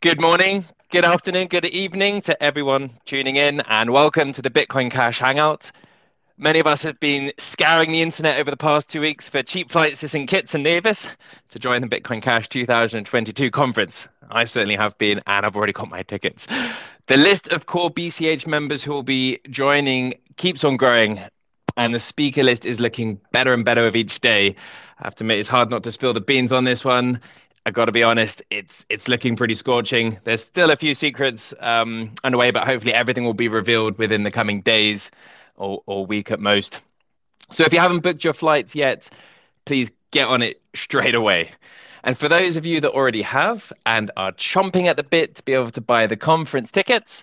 Good morning, good afternoon, good evening to everyone tuning in, and welcome to the Bitcoin Cash Hangout. Many of us have been scouring the internet over the past two weeks for cheap flights to St. Kitts and Nevis to join the Bitcoin Cash 2022 conference. I certainly have been, and I've already got my tickets. The list of core BCH members who will be joining keeps on growing, and the speaker list is looking better and better with each day. I have to admit, it's hard not to spill the beans on this one. I got to be honest, it's it's looking pretty scorching. There's still a few secrets um, underway, but hopefully everything will be revealed within the coming days or, or week at most. So if you haven't booked your flights yet, please get on it straight away. And for those of you that already have and are chomping at the bit to be able to buy the conference tickets,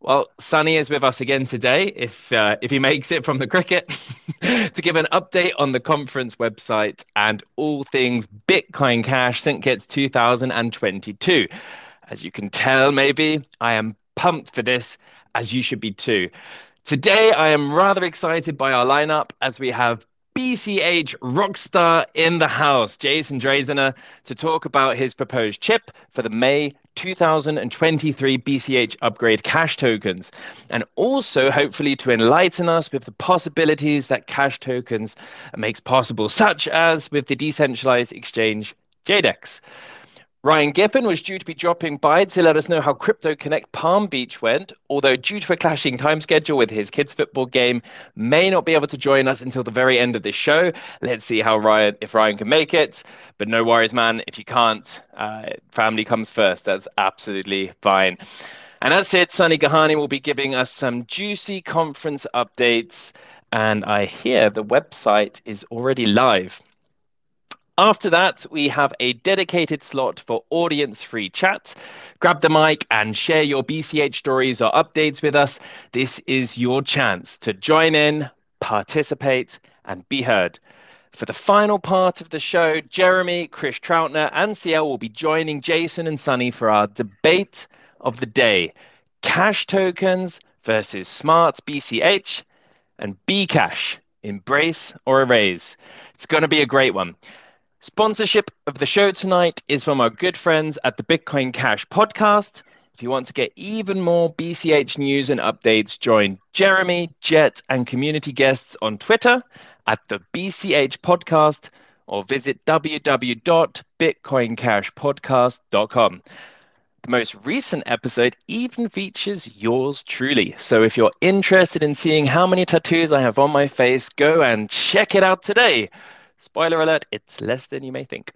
well, Sunny is with us again today, if uh, if he makes it from the cricket, to give an update on the conference website and all things Bitcoin Cash St. Kitts 2022. As you can tell, maybe I am pumped for this, as you should be too. Today, I am rather excited by our lineup as we have BCH rockstar in the house, Jason Dreyzehner, to talk about his proposed chip for the May 2023 BCH upgrade cash tokens, and also hopefully to enlighten us with the possibilities that cash tokens makes possible, such as with the decentralized exchange Jedex. Ryan Giffen was due to be dropping by to let us know how Crypto Connect Palm Beach went, although due to a clashing time schedule with his kids' football game, may not be able to join us until the very end of this show. Let's see how Ryan, if Ryan can make it. But no worries, man. If you can't, uh, family comes first. That's absolutely fine. And as said, Sunny Gahani will be giving us some juicy conference updates. And I hear the website is already live. After that, we have a dedicated slot for audience free chat. Grab the mic and share your BCH stories or updates with us. This is your chance to join in, participate, and be heard. For the final part of the show, Jeremy, Chris Troutner, and CL will be joining Jason and Sunny for our debate of the day cash tokens versus smart BCH and Bcash. Embrace or erase. It's going to be a great one. Sponsorship of the show tonight is from our good friends at the Bitcoin Cash podcast. If you want to get even more BCH news and updates, join Jeremy, Jet, and community guests on Twitter at the BCH podcast or visit www.bitcoincashpodcast.com. The most recent episode even features yours truly. So if you're interested in seeing how many tattoos I have on my face, go and check it out today. Spoiler alert, it's less than you may think.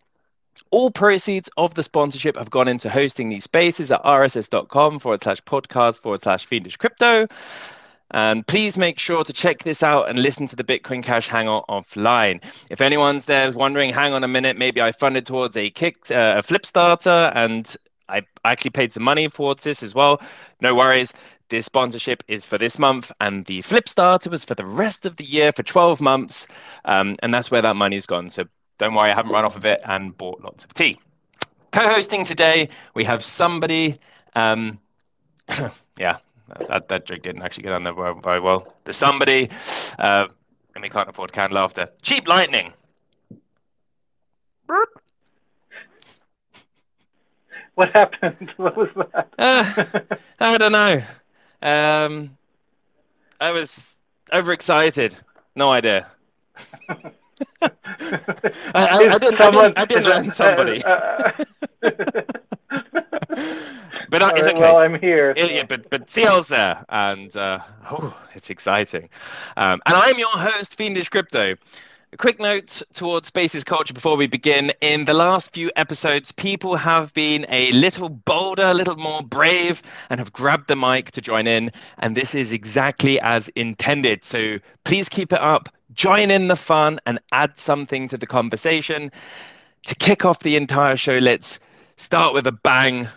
All proceeds of the sponsorship have gone into hosting these spaces at rss.com forward slash podcast forward slash fiendish crypto. And please make sure to check this out and listen to the Bitcoin Cash Hangout offline. If anyone's there wondering, hang on a minute, maybe I funded towards a kick, uh, a Flipstarter, and I actually paid some money towards this as well. No worries. This sponsorship is for this month, and the Flipstarter was for the rest of the year for 12 months. Um, and that's where that money's gone. So don't worry, I haven't run off of it and bought lots of tea. Co hosting today, we have somebody. Um, yeah, that, that joke didn't actually get on there very, very well. There's somebody, uh, and we can't afford canned laughter. Cheap lightning. What happened? What was that? uh, I don't know. Um, I was overexcited. No idea. I, I, I, didn't, Someone, I, didn't, I didn't somebody. Uh, uh, but uh, it's okay. Well, I'm here. So. Yeah, but but CL's there, and uh, oh, it's exciting. Um, and I'm your host, Fiendish Crypto. A quick note towards Spaces culture before we begin. In the last few episodes, people have been a little bolder, a little more brave, and have grabbed the mic to join in. And this is exactly as intended. So please keep it up, join in the fun, and add something to the conversation. To kick off the entire show, let's start with a bang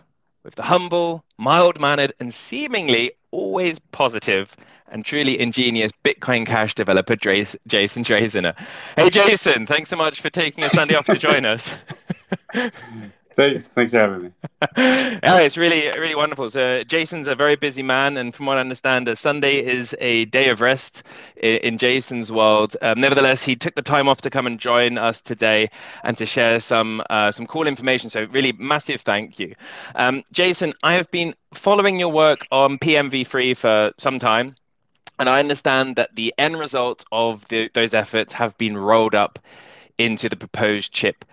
with the humble, mild mannered, and seemingly always positive and truly ingenious Bitcoin Cash developer Jason Dreyzehner. Hey, Jason, thanks so much for taking a Sunday off to join us. thanks. Thanks for having me. yeah, it's really, really wonderful. So Jason's a very busy man, and from what I understand, uh, Sunday is a day of rest in, in Jason's world. Um, nevertheless, he took the time off to come and join us today and to share some uh, some cool information. So really, massive thank you, um, Jason. I have been following your work on PMV3 for some time. And I understand that the end result of the, those efforts have been rolled up into the proposed chip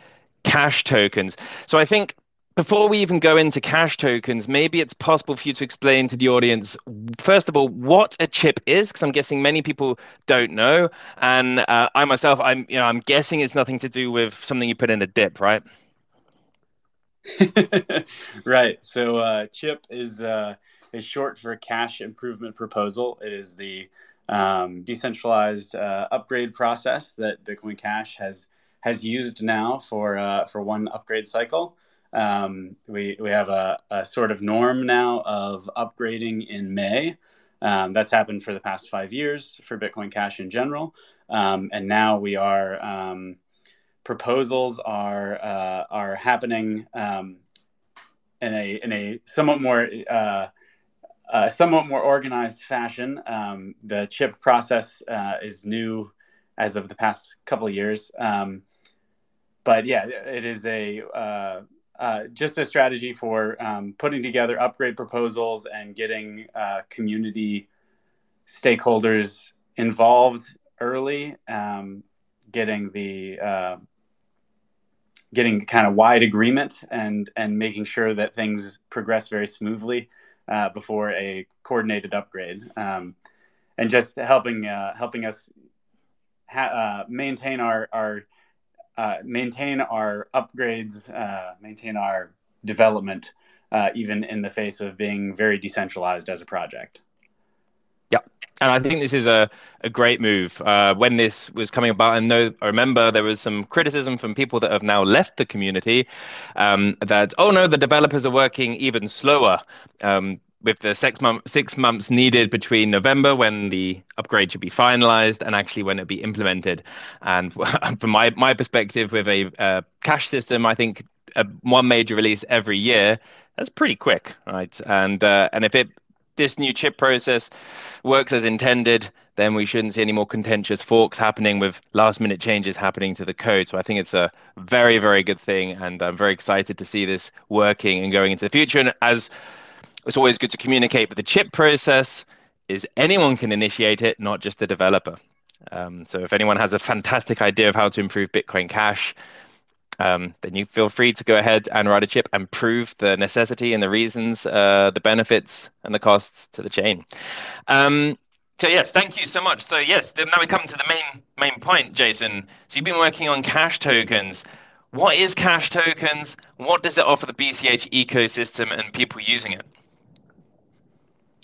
cash tokens. So I think before we even go into cash tokens, maybe it's possible for you to explain to the audience, first of all, what a chip is, because I'm guessing many people don't know. And uh, I myself, I'm, you know, I'm guessing it's nothing to do with something you put in a dip, right? right. So uh, chip is uh, is short for cash improvement proposal. It is the um, decentralized uh, upgrade process that Bitcoin Cash has has used now for uh, for one upgrade cycle. Um, we we have a, a, sort of norm now of upgrading in May. Um, that's happened for the past five years for Bitcoin Cash in general, um, and now we are um, proposals are uh, are happening um, in a in a somewhat more uh, somewhat more organized fashion. Um, the chip process uh, is new as of the past couple of years. Um, but yeah, it is a uh, uh, just a strategy for um, putting together upgrade proposals and getting uh, community stakeholders involved early, um, getting the uh, getting kind of wide agreement and and making sure that things progress very smoothly uh, before a coordinated upgrade, um, and just helping uh, helping us ha- maintain our our uh, maintain our upgrades, uh, maintain our development, uh, even in the face of being very decentralized as a project. Yeah, and I think this is a, a great move. Uh, when this was coming about, and know, I remember there was some criticism from people that have now left the community um, that, oh no, the developers are working even slower. Um, with the six, month, six months needed between November when the upgrade should be finalized and actually when it be implemented. And from my, my perspective, with a uh, cash system, I think a, one major release every year, that's pretty quick, right? And uh, and if it this new chip process works as intended, then we shouldn't see any more contentious forks happening with last minute changes happening to the code. So I think it's a very, very good thing. And I'm very excited to see this working and going into the future. And as it's always good to communicate, but the chip process is anyone can initiate it, not just the developer. Um, so if anyone has a fantastic idea of how to improve Bitcoin Cash, um, then you feel free to go ahead and write a chip and prove the necessity and the reasons, uh, the benefits and the costs to the chain. Um, so yes, thank you so much. So yes, now we come to the main main point, Jason. So you've been working on cash tokens. What is cash tokens? What does it offer the BCH ecosystem and people using it?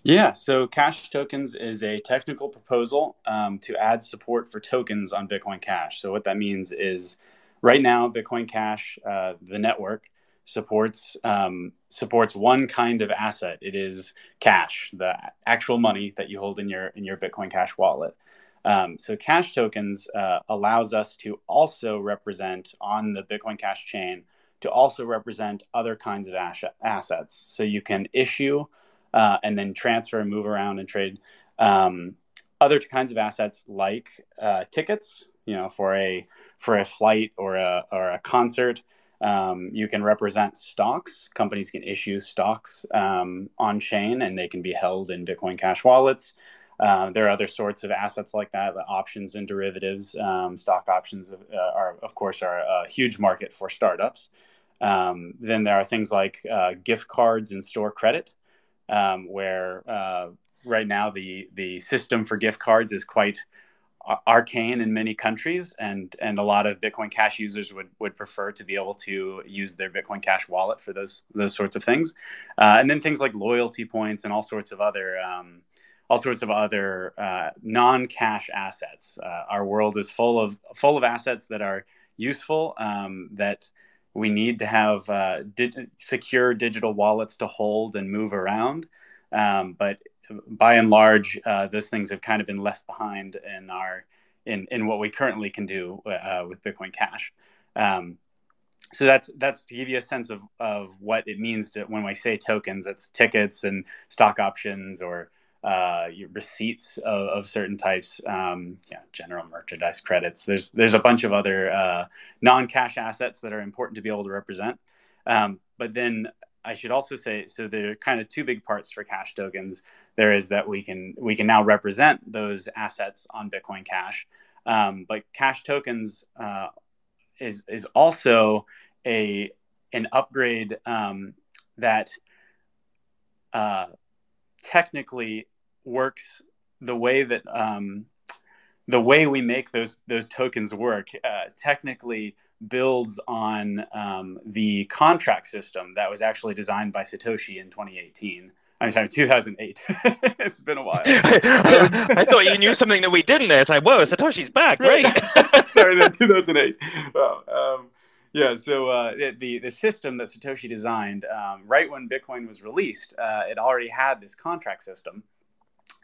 Yeah, so Cash Tokens is a technical proposal um, to add support for tokens on Bitcoin Cash. So, what that means is right now, Bitcoin Cash, uh, the network, supports um, supports one kind of asset. It is cash, the actual money that you hold in your in your Bitcoin Cash wallet. Um, so Cash Tokens uh, allows us to also represent on the Bitcoin Cash chain to also represent other kinds of as- assets. So you can issue uh, and then transfer and move around and trade um, other kinds of assets like uh, tickets, you know, for a for a flight or a or a concert. Um, you can represent stocks. Companies can issue stocks um, on chain, and they can be held in Bitcoin Cash wallets. Uh, there are other sorts of assets like that, the options and derivatives. Um, stock options uh, are, of course, are a huge market for startups. Um, then there are things like uh, gift cards and store credit um, where uh, right now the the system for gift cards is quite arcane in many countries, and and a lot of Bitcoin Cash users would would prefer to be able to use their Bitcoin Cash wallet for those those sorts of things, uh, and then things like loyalty points and all sorts of other. Um, all sorts of other uh, non-cash assets. Uh, our world is full of full of assets that are useful um, that we need to have uh, di- secure digital wallets to hold and move around. Um, but by and large, uh, those things have kind of been left behind in our in, in what we currently can do uh, with Bitcoin Cash. Um, so that's that's to give you a sense of, of what it means to when we say tokens. It's tickets and stock options or uh, receipts of, of, certain types. Um, yeah, general merchandise credits. There's there's a bunch of other uh, non-cash assets that are important to be able to represent. Um, but then I should also say so there are kind of two big parts for cash tokens. There is that we can we can now represent those assets on Bitcoin Cash, um, but cash tokens uh, is is also a an upgrade um, that uh, technically works the way that um, the way we make those those tokens work uh, technically builds on um, the contract system that was actually designed by Satoshi in 2018. I'm sorry, 2008. it's been a while. I, I, thought you knew something that we didn't. There. It's like, whoa, Satoshi's back. Great. sorry, that 2008. um, yeah, so uh, the the system that Satoshi designed, um, right when Bitcoin was released, uh, it already had this contract system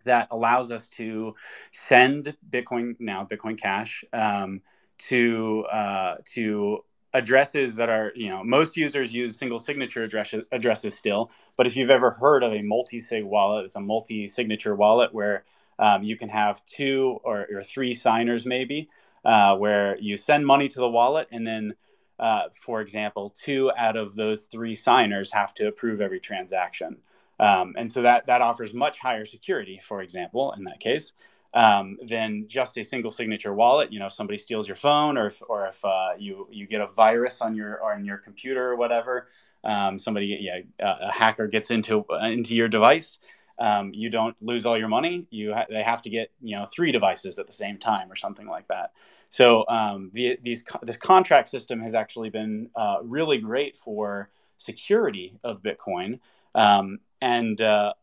that allows us to send Bitcoin now Bitcoin Cash um, to uh, to addresses that are you know most users use single signature addresses, addresses still, but if you've ever heard of a multi sig wallet, it's a multi signature wallet where um, you can have two or, or three signers maybe, uh, where you send money to the wallet and then uh, for example, two out of those three signers have to approve every transaction. Um, and so that, that offers much higher security, for example, in that case, um, than just a single signature wallet. You know, if somebody steals your phone or if, or if uh, you, you get a virus on your, on your computer or whatever, um, somebody, yeah, a hacker gets into, uh, into your device, um, you don't lose all your money. You ha- they have to get, you know, three devices at the same time or something like that. So um, the, these this contract system has actually been uh, really great for security of Bitcoin, um, and uh,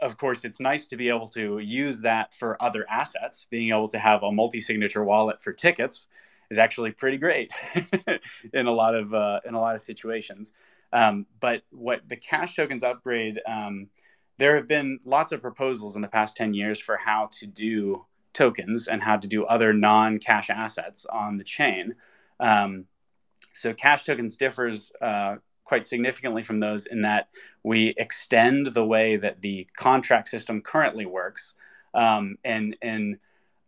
of course, it's nice to be able to use that for other assets. Being able to have a multi-signature wallet for tickets is actually pretty great in a lot of uh, in a lot of situations. Um, but what the cash tokens upgrade, um, there have been lots of proposals in the past ten years for how to do tokens and how to do other non-cash assets on the chain. Um, so cash tokens differs uh, quite significantly from those in that we extend the way that the contract system currently works um, and in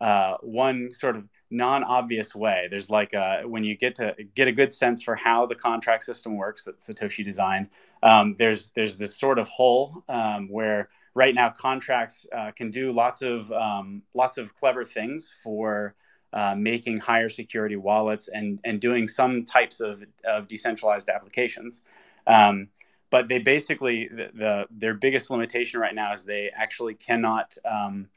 uh, one sort of non-obvious way. There's like a, when you get to get a good sense for how the contract system works that satoshi designed um, there's there's this sort of hole um, where right now contracts uh, can do lots of um, lots of clever things for uh, making higher security wallets and and doing some types of, of decentralized applications. Um, but they basically the, the, their biggest limitation right now is they actually cannot um,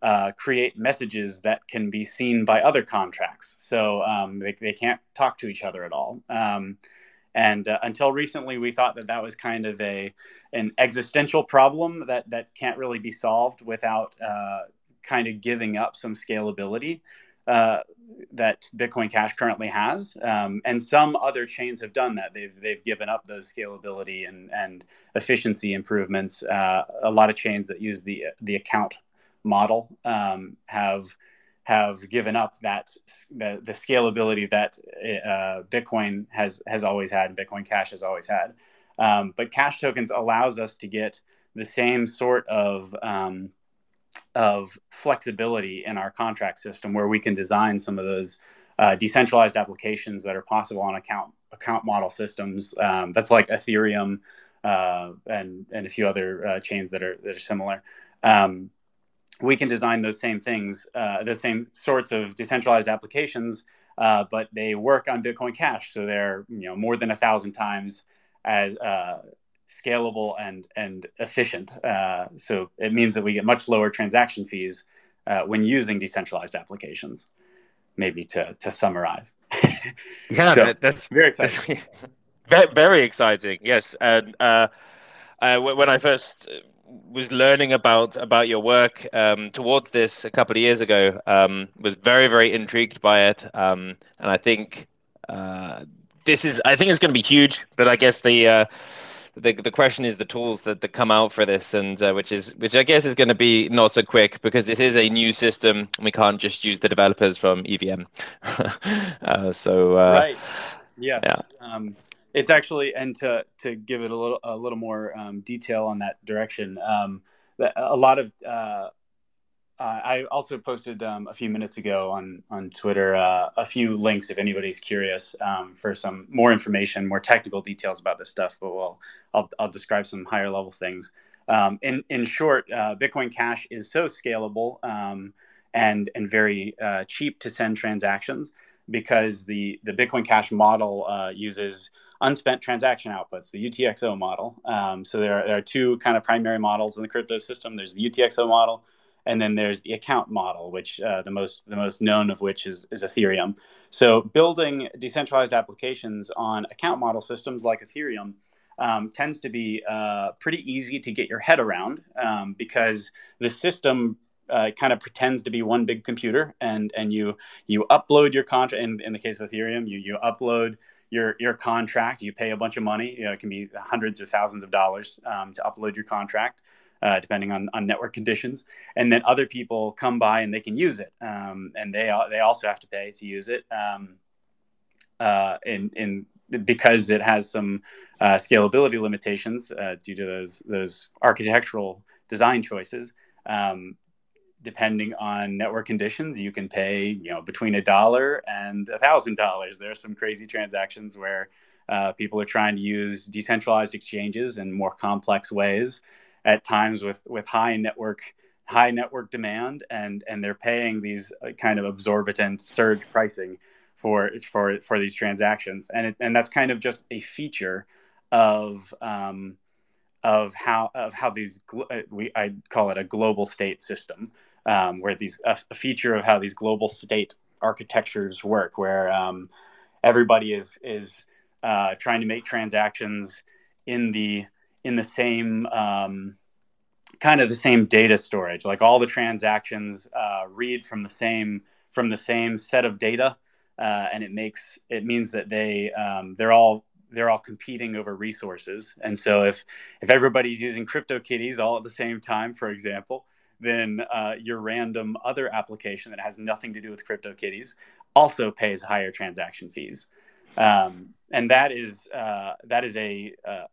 uh, create messages that can be seen by other contracts. So um, they, they can't talk to each other at all. Um, and uh, until recently, we thought that that was kind of a an existential problem that that can't really be solved without uh, kind of giving up some scalability uh, that Bitcoin Cash currently has. Um, and some other chains have done that. They've they've given up those scalability and and efficiency improvements. Uh, a lot of chains that use the the account model um, have have given up that the, the scalability that uh, Bitcoin has has always had and Bitcoin Cash has always had. Um, but Cash tokens allows us to get the same sort of um, of flexibility in our contract system, where we can design some of those uh, decentralized applications that are possible on account account model systems. Um, that's like Ethereum uh, and and a few other uh, chains that are that are similar. Um, we can design those same things, uh, the same sorts of decentralized applications, uh, but they work on Bitcoin Cash, so they're you know more than a thousand times as uh, scalable and and efficient. Uh, so it means that we get much lower transaction fees uh, when using decentralized applications. Maybe to to summarize. yeah, so, that's very exciting. very exciting. Yes, and uh, when I first was learning about about your work um, towards this a couple of years ago. Um, was very very intrigued by it, um, and I think uh, this is I think it's going to be huge. But I guess the uh, the the question is the tools that, that come out for this, and uh, which is which I guess is going to be not so quick because this is a new system. We can't just use the developers from EVM. Uh, so uh, right. Yes. Yeah. Um, it's actually, and to to give it a little a little more um, detail on that direction, um, a lot of uh, I also posted um, a few minutes ago on on Twitter uh, a few links if anybody's curious um, for some more information, more technical details about this stuff. But we'll, I'll I'll describe some higher level things. Um, in in short, uh, Bitcoin Cash is so scalable um, and and very uh, cheap to send transactions because the the Bitcoin Cash model uh, uses unspent transaction outputs, the UTXO model. Um, so there are, there are two kind of primary models in the crypto system. There's the UTXO model and then there's the account model, which uh, the most the most known of which is is Ethereum. So building decentralized applications on account model systems like Ethereum um, tends to be uh, pretty easy to get your head around um, because the system uh, kind of pretends to be one big computer, and and you you upload your contract. In, in the case of Ethereum, you you upload your your contract. You pay a bunch of money. You know, it can be hundreds or thousands of dollars um, to upload your contract uh, depending on, on network conditions. And then other people come by and they can use it, um, and they they also have to pay to use it. Um, uh, in in because it has some uh, scalability limitations uh, due to those those architectural design choices. Um, depending on network conditions, you can pay you know between a dollar and a thousand dollars. There are some crazy transactions where uh, people are trying to use decentralized exchanges in more complex ways at times with with high network high network demand and and they're paying these kind of exorbitant surge pricing for for for these transactions. And it, and that's kind of just a feature of um, of how of how these uh, we I call it a global state system um, where these a, a, feature of how these global state architectures work where um, everybody is is uh, trying to make transactions in the in the same um, kind of the same data storage. Like all the transactions uh, read from the same from the same set of data, uh, and it makes it means that they um, they're all they're all competing over resources. And so if if everybody's using CryptoKitties all at the same time, for example, then uh, your random other application that has nothing to do with CryptoKitties also pays higher transaction fees. Um, and that is uh, that is a uh,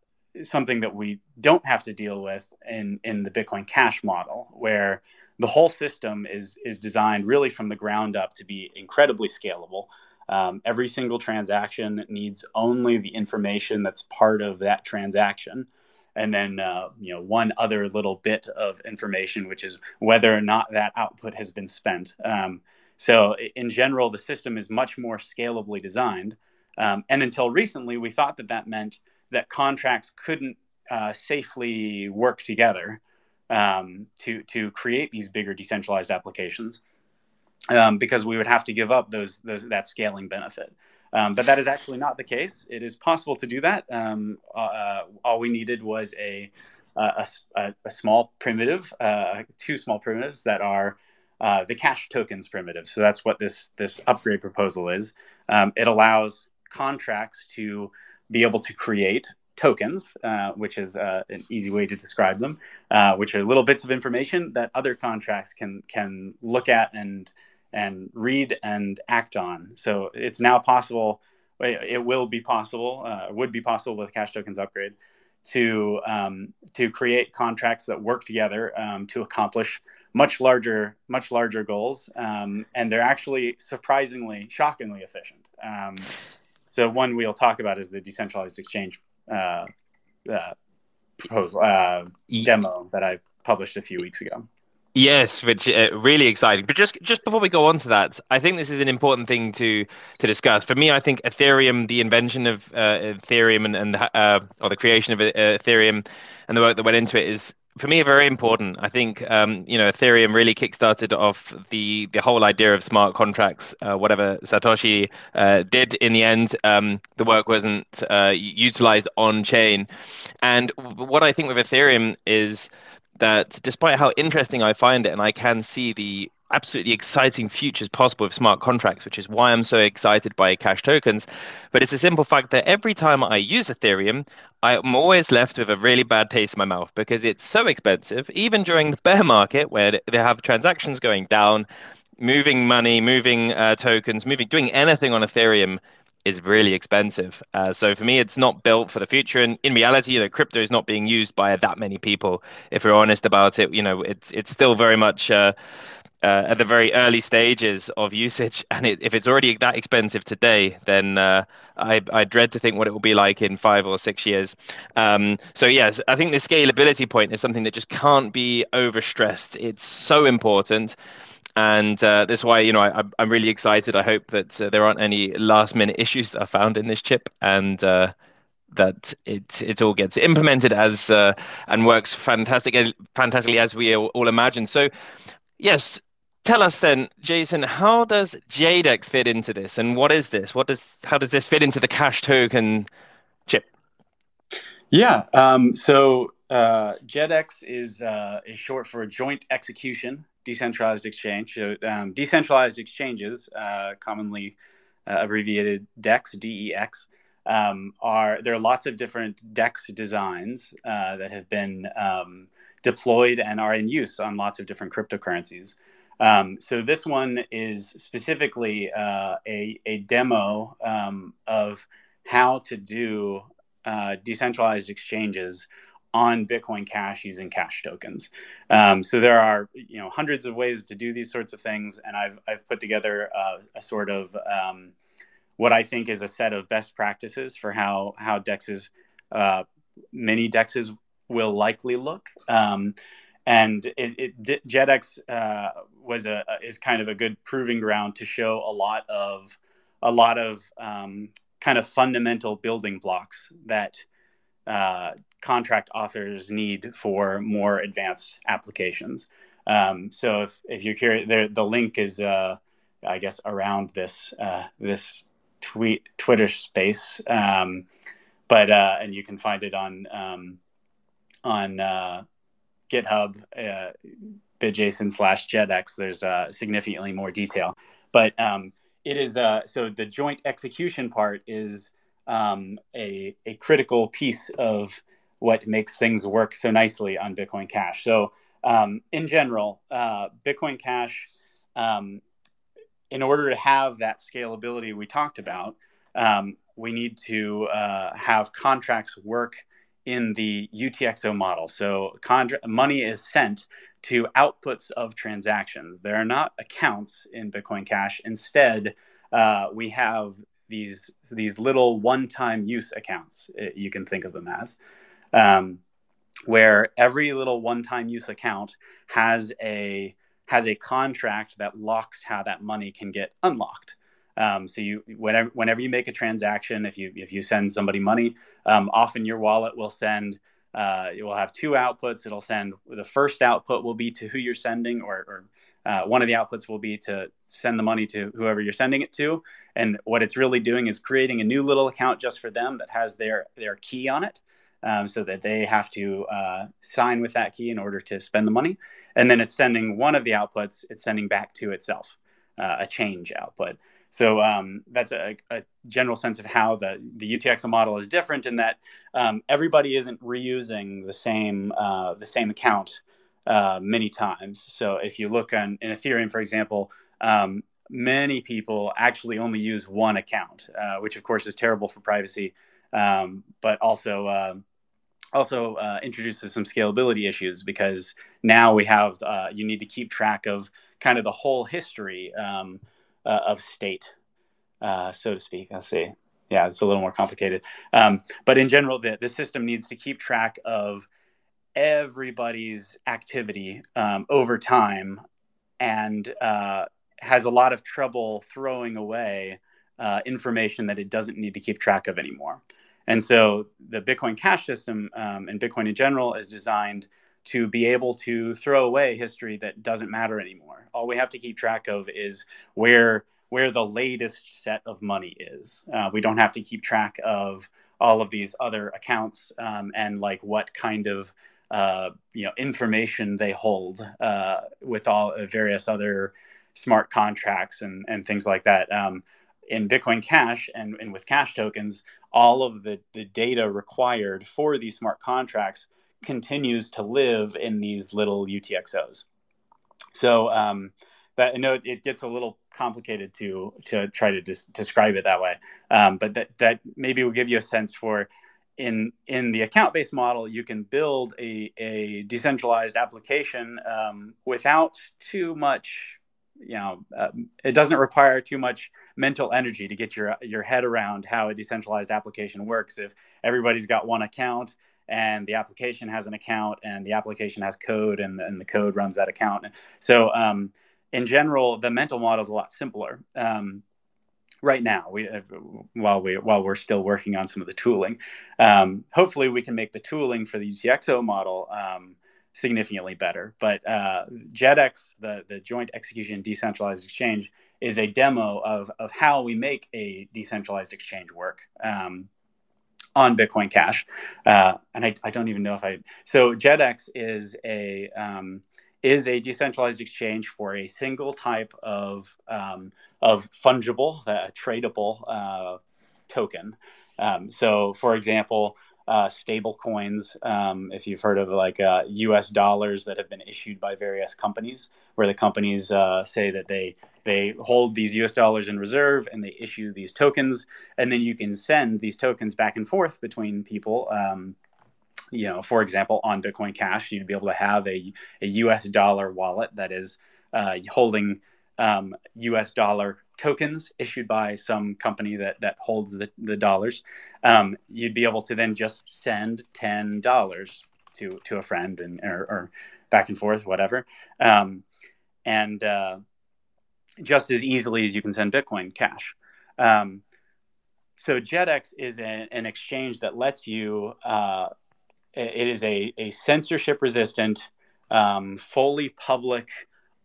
something that we don't have to deal with in in the Bitcoin Cash model, where the whole system is is designed really from the ground up to be incredibly scalable. Um, every single transaction needs only the information that's part of that transaction, and then uh, you know one other little bit of information, which is whether or not that output has been spent. Um, so in general, the system is much more scalably designed. Um, and until recently, we thought that that meant that contracts couldn't uh, safely work together um, to to create these bigger decentralized applications um, because we would have to give up those, those that scaling benefit. Um, but that is actually not the case. It is possible to do that. Um, uh, all we needed was a a, a, a small primitive, uh, two small primitives that are uh, the cash tokens primitive. So that's what this this upgrade proposal is. Um, it allows contracts to be able to create tokens, uh, which is uh, an easy way to describe them, uh, which are little bits of information that other contracts can can look at and and read and act on. So it's now possible. It will be possible. Uh, would be possible with Cash Tokens upgrade to um, to create contracts that work together um, to accomplish much larger much larger goals, um, and they're actually surprisingly shockingly efficient. Um, so one we'll talk about is the decentralized exchange uh, uh, proposal uh, demo that I published a few weeks ago. Yes, which uh, really exciting. But just just before we go on to that, I think this is an important thing to to discuss. For me, I think Ethereum, the invention of uh, Ethereum and, and uh, or the creation of uh, Ethereum and the work that went into it is for me very important. I think um, you know Ethereum really kickstarted off the the whole idea of smart contracts. Uh, whatever Satoshi uh, did in the end, um, the work wasn't uh, utilized on chain. And what I think with Ethereum is that despite how interesting I find it, and I can see the absolutely exciting futures possible with smart contracts, which is why I'm so excited by cash tokens. But it's a simple fact that every time I use Ethereum, I'm always left with a really bad taste in my mouth because it's so expensive, even during the bear market where they have transactions going down, moving money, moving uh, tokens, moving, doing anything on Ethereum is really expensive. Uh, so for me, it's not built for the future. And in reality, you know, crypto is not being used by that many people. If we're honest about it, you know, it's it's still very much. Uh, uh, at the very early stages of usage, and it, if it's already that expensive today, then uh, I, I, dread to think what it will be like in five or six years. Um, so yes, I think the scalability point is something that just can't be overstressed. It's so important, and uh, that's why you know I, am really excited. I hope that uh, there aren't any last minute issues that are found in this chip, and uh, that it it all gets implemented as uh, and works fantastic fantastically as we all, imagine. So yes, tell us then, Jason, how does Jedex fit into this, and what is this? What does how does this fit into the cash token chip? Yeah, um, so uh, Jedex is uh, is short for Joint Execution Decentralized Exchange. So, um, decentralized exchanges, uh, commonly uh, abbreviated DEX (DEX), um, are there are lots of different DEX designs uh, that have been um, deployed and are in use on lots of different cryptocurrencies. Um, so this one is specifically uh, a, a demo um, of how to do uh, decentralized exchanges on Bitcoin Cash using cash tokens. Um, so there are you know hundreds of ways to do these sorts of things, and I've I've put together a sort of um, what I think is a set of best practices for how how dexes uh, many dexes will likely look. Um, and it, it Jedex uh, was a is kind of a good proving ground to show a lot of a lot of um, kind of fundamental building blocks that uh, contract authors need for more advanced applications. Um, so if, if you're curious, there, the link is, uh, I guess, around this uh, this tweet Twitter space, um, but uh, and you can find it on um, on uh, GitHub, uh, bitjson slash Jedex, there's uh, significantly more detail. But um, it is so the joint execution part is um, a, a critical piece of what makes things work so nicely on Bitcoin Cash. So, um, in general, uh, Bitcoin Cash, um, in order to have that scalability we talked about, um, we need to uh, have contracts work in the UTXO model. So contra- money is sent to outputs of transactions. There are not accounts in Bitcoin Cash. Instead, uh, we have these these little one-time use accounts. Uh, you can think of them as, um, where every little one-time use account has a has a contract that locks how that money can get unlocked. Um, so you whenever whenever you make a transaction, if you if you send somebody money, um, often your wallet will send. Uh, it will have two outputs. It'll send the first output will be to who you're sending, or, or uh, one of the outputs will be to send the money to whoever you're sending it to. And what it's really doing is creating a new little account just for them that has their their key on it, um, so that they have to uh, sign with that key in order to spend the money. And then it's sending one of the outputs. It's sending back to itself uh, a change output. So um, that's a, a, general sense of how the, the UTXO model is different in that um, everybody isn't reusing the same uh, the same account uh, many times. So if you look on in Ethereum, for example, um, many people actually only use one account, uh, which of course is terrible for privacy, um, but also uh, also introduces some scalability issues because now we have uh, you need to keep track of kind of the whole history. Um, uh, of state, so to speak. Let's see. Yeah, it's a little more complicated. Um, but in general, the, the system needs to keep track of everybody's activity um, over time and uh, has a lot of trouble throwing away uh, information that it doesn't need to keep track of anymore. And so the Bitcoin Cash system um, and Bitcoin in general is designed to be able to throw away history that doesn't matter anymore. All we have to keep track of is where where the latest set of money is. Uh, we don't have to keep track of all of these other accounts um, and like what kind of uh, you know information they hold uh, with all uh, various other smart contracts and, and things like that. Um, in Bitcoin Cash and, and with cash tokens, all of the, the data required for these smart contracts continues to live in these little UTXOs. So, um, that I know it gets a little complicated to to try to describe it that way. Um, but that that maybe will give you a sense for in in the account based model, you can build a a decentralized application um, without too much. You know, uh, it doesn't require too much mental energy to get your your head around how a decentralized application works. If everybody's got one account and the application has an account and the application has code and, and the code runs that account. So um, in general, the mental model is a lot simpler. Um, right now, we uh, while we while we're still working on some of the tooling, um, hopefully we can make the tooling for the UTXO model um, significantly better. But uh, Jedex, the the Joint Execution Decentralized Exchange, is a demo of of how we make a decentralized exchange work. Um, on Bitcoin Cash, uh, and I, I, don't even know if I. So Jedex is a um, is a decentralized exchange for a single type of um, of fungible, uh, tradable uh, token. Um, so, for example, uh, stable coins, um, if you've heard of like US uh, dollars that have been issued by various companies, where the companies uh, say that they they hold these US dollars in reserve and they issue these tokens, and then you can send these tokens back and forth between people. Um, you know, for example, on Bitcoin Cash, you'd be able to have a, a US dollar wallet that is holding um, US dollar tokens issued by some company that, that holds the, the dollars. Um, you'd be able to then just send $10 to, to a friend and, or, or back and forth, whatever. Um, and uh, just as easily as you can send Bitcoin Cash. Um, so Jedex is a, an exchange that lets you uh, it is a, a censorship resistant, um, fully public,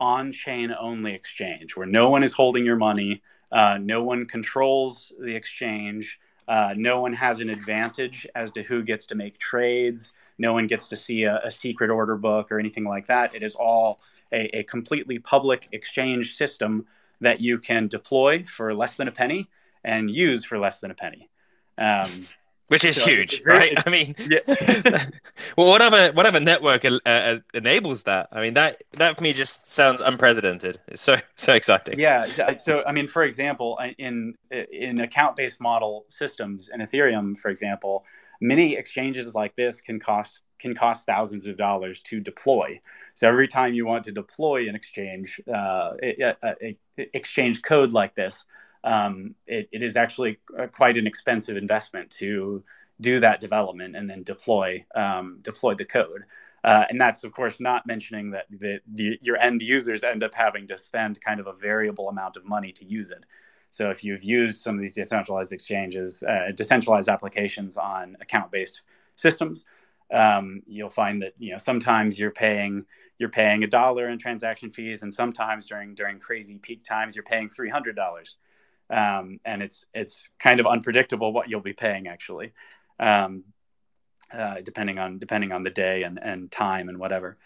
on chain only exchange where no one is holding your money, uh, no one controls the exchange, uh, no one has an advantage as to who gets to make trades, no one gets to see a, a secret order book or anything like that. It is all a, a completely public exchange system that you can deploy for less than a penny and use for less than a penny. Um, which is so huge, right? I mean, yeah. well, whatever whatever network uh, uh, enables that. I mean, that that for me just sounds unprecedented. It's so so exciting. Yeah. So I mean, for example, in in account based model systems in Ethereum, for example, many exchanges like this can cost can cost thousands of dollars to deploy. So every time you want to deploy an exchange, uh, a, a, a exchange code like this, um, it, it is actually uh, quite an expensive investment to do that development and then deploy um, deploy the code. Uh, and that's of course not mentioning that the, the, your end users end up having to spend kind of a variable amount of money to use it. So if you've used some of these decentralized exchanges, uh, decentralized applications on account-based systems, um, you'll find that you know sometimes you're paying you're paying a dollar in transaction fees, and sometimes during during crazy peak times you're paying three hundred dollars um, and it's it's kind of unpredictable what you'll be paying actually, um, uh, depending on depending on the day and, and time and whatever.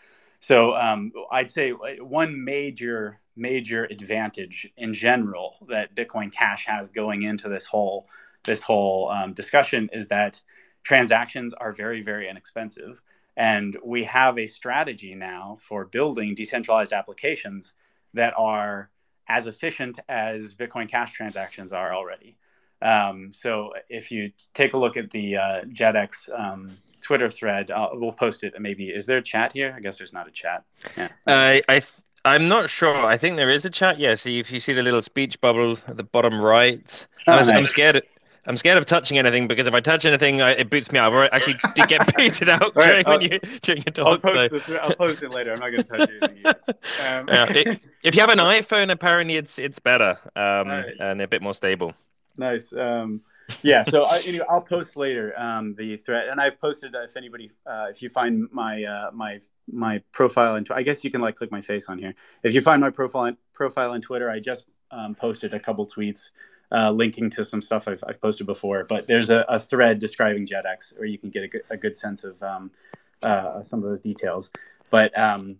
So um, I'd say one major major advantage in general that Bitcoin Cash has going into this whole this whole um, discussion is that transactions are very very inexpensive, and we have a strategy now for building decentralized applications that are as efficient as Bitcoin Cash transactions are already. Um, so if you take a look at the uh, Jedex um, Twitter thread, I'll, we'll post it. Maybe is there a chat here? I guess there's not a chat. Yeah. Uh, I th- I'm not sure. I think there is a chat. Yeah. So if you see the little speech bubble at the bottom right, oh, I'm, nice. I'm scared. I'm scared of touching anything because if I touch anything, I, it boots me out. I actually did get booted out right, during, when you, during your talk. I'll post, so. I'll post it later. I'm not going to touch anything. Um, yeah, it, if you have an iPhone, apparently it's it's better um, right. and a bit more stable. Nice. Um, yeah. So I, anyway, I'll post later um, the thread, and I've posted uh, if anybody, uh, if you find my uh, my my profile, and I guess you can like click my face on here. If you find my profile profile on Twitter, I just um, posted a couple tweets uh, linking to some stuff I've, I've posted before. But there's a, a, thread describing Jedex where you can get a good, a good sense of um, uh, some of those details. But um,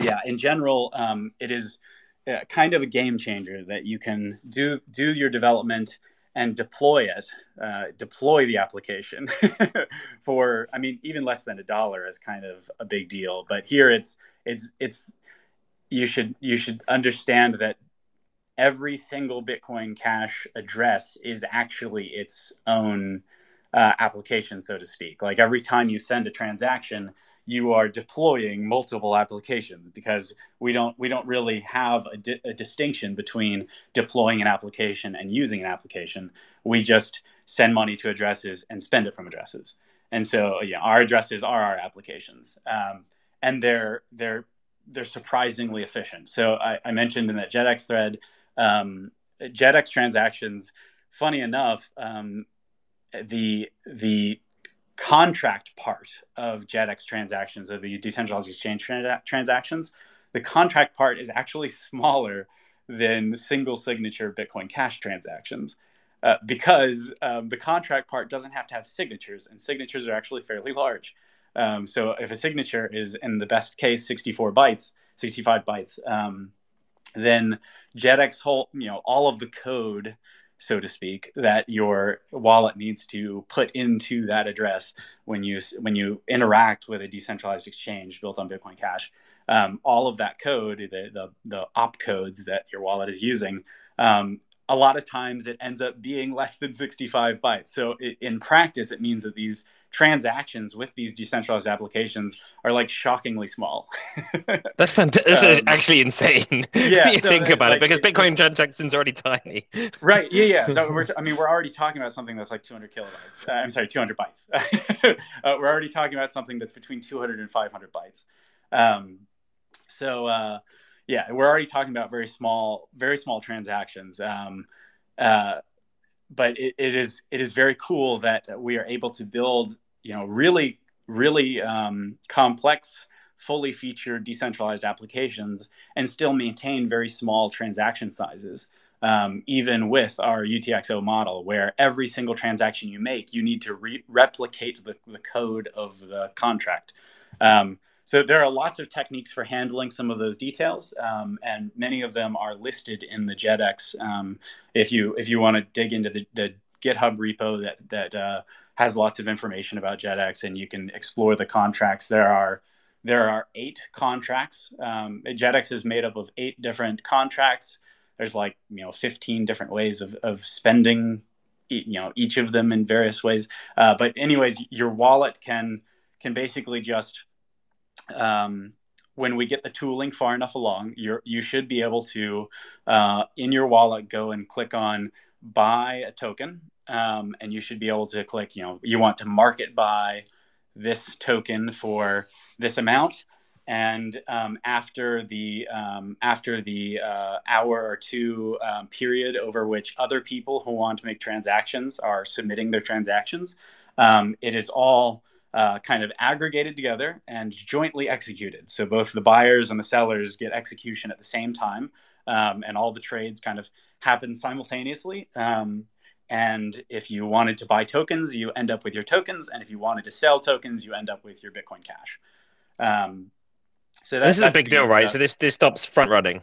yeah, in general, um, it is uh, kind of a game changer that you can do do your development and deploy it, uh, deploy the application for, I mean, even less than a dollar is kind of a big deal. But here it's it's it's you should you should understand that every single Bitcoin Cash address is actually its own uh, application, so to speak. Like every time you send a transaction, you are deploying multiple applications because we don't we don't really have a, di- a distinction between deploying an application and using an application. We just send money to addresses and spend it from addresses. And so, yeah, our addresses are our applications, um, and they're they're they're surprisingly efficient. So I, I mentioned in that Jedex thread, um, Jedex transactions. Funny enough, um, the the contract part of Jedex transactions, of these decentralized exchange trans- transactions, the contract part is actually smaller than single signature Bitcoin Cash transactions. Uh, because um, the contract part doesn't have to have signatures, and signatures are actually fairly large. Um, so if a signature is in the best case 64 bytes, 65 bytes, um, then Jedex whole, you know, all of the code, so to speak, that your wallet needs to put into that address when you when you interact with a decentralized exchange built on Bitcoin Cash, um, all of that code, the, the the opcodes that your wallet is using, um, a lot of times it ends up being less than 65 bytes. So it, in practice, it means that these transactions with these decentralized applications are like shockingly small. That's fantastic. This um, is actually insane. Yeah, you so think about like, it because Bitcoin transactions are already tiny. Right. Yeah. Yeah. So we're, I mean, we're already talking about something that's like 200 kilobytes. Uh, I'm sorry, 200 bytes. uh, we're already talking about something that's between 200 and 500 bytes. Um, so, uh, yeah, we're already talking about very small, very small transactions. Um, uh, but it, it is it is very cool that we are able to build, you know, really really um, complex, fully featured decentralized applications and still maintain very small transaction sizes. Um, even with our UTXO model, where every single transaction you make, you need to re- replicate the, the code of the contract. Um, so there are lots of techniques for handling some of those details, um, and many of them are listed in the Jedex. Um, if you if you want to dig into the, the GitHub repo that that uh, has lots of information about Jedex, and you can explore the contracts. There are there are eight contracts. Um, Jedex is made up of eight different contracts. There's like you know 15 different ways of of spending, you know each of them in various ways. Uh, but anyways, your wallet can can basically just um, when we get the tooling far enough along, you you should be able to, uh, in your wallet, go and click on buy a token, um, and you should be able to click, you know, you want to market buy this token for this amount, and um, after the um, after the uh, hour or two um, period over which other people who want to make transactions are submitting their transactions, um, it is all uh, kind of aggregated together and jointly executed. So both the buyers and the sellers get execution at the same time, um, and all the trades kind of happen simultaneously. Um, and if you wanted to buy tokens, you end up with your tokens, and if you wanted to sell tokens, you end up with your Bitcoin Cash. Um, so this is a big deal, right? Uh, so this this stops front running.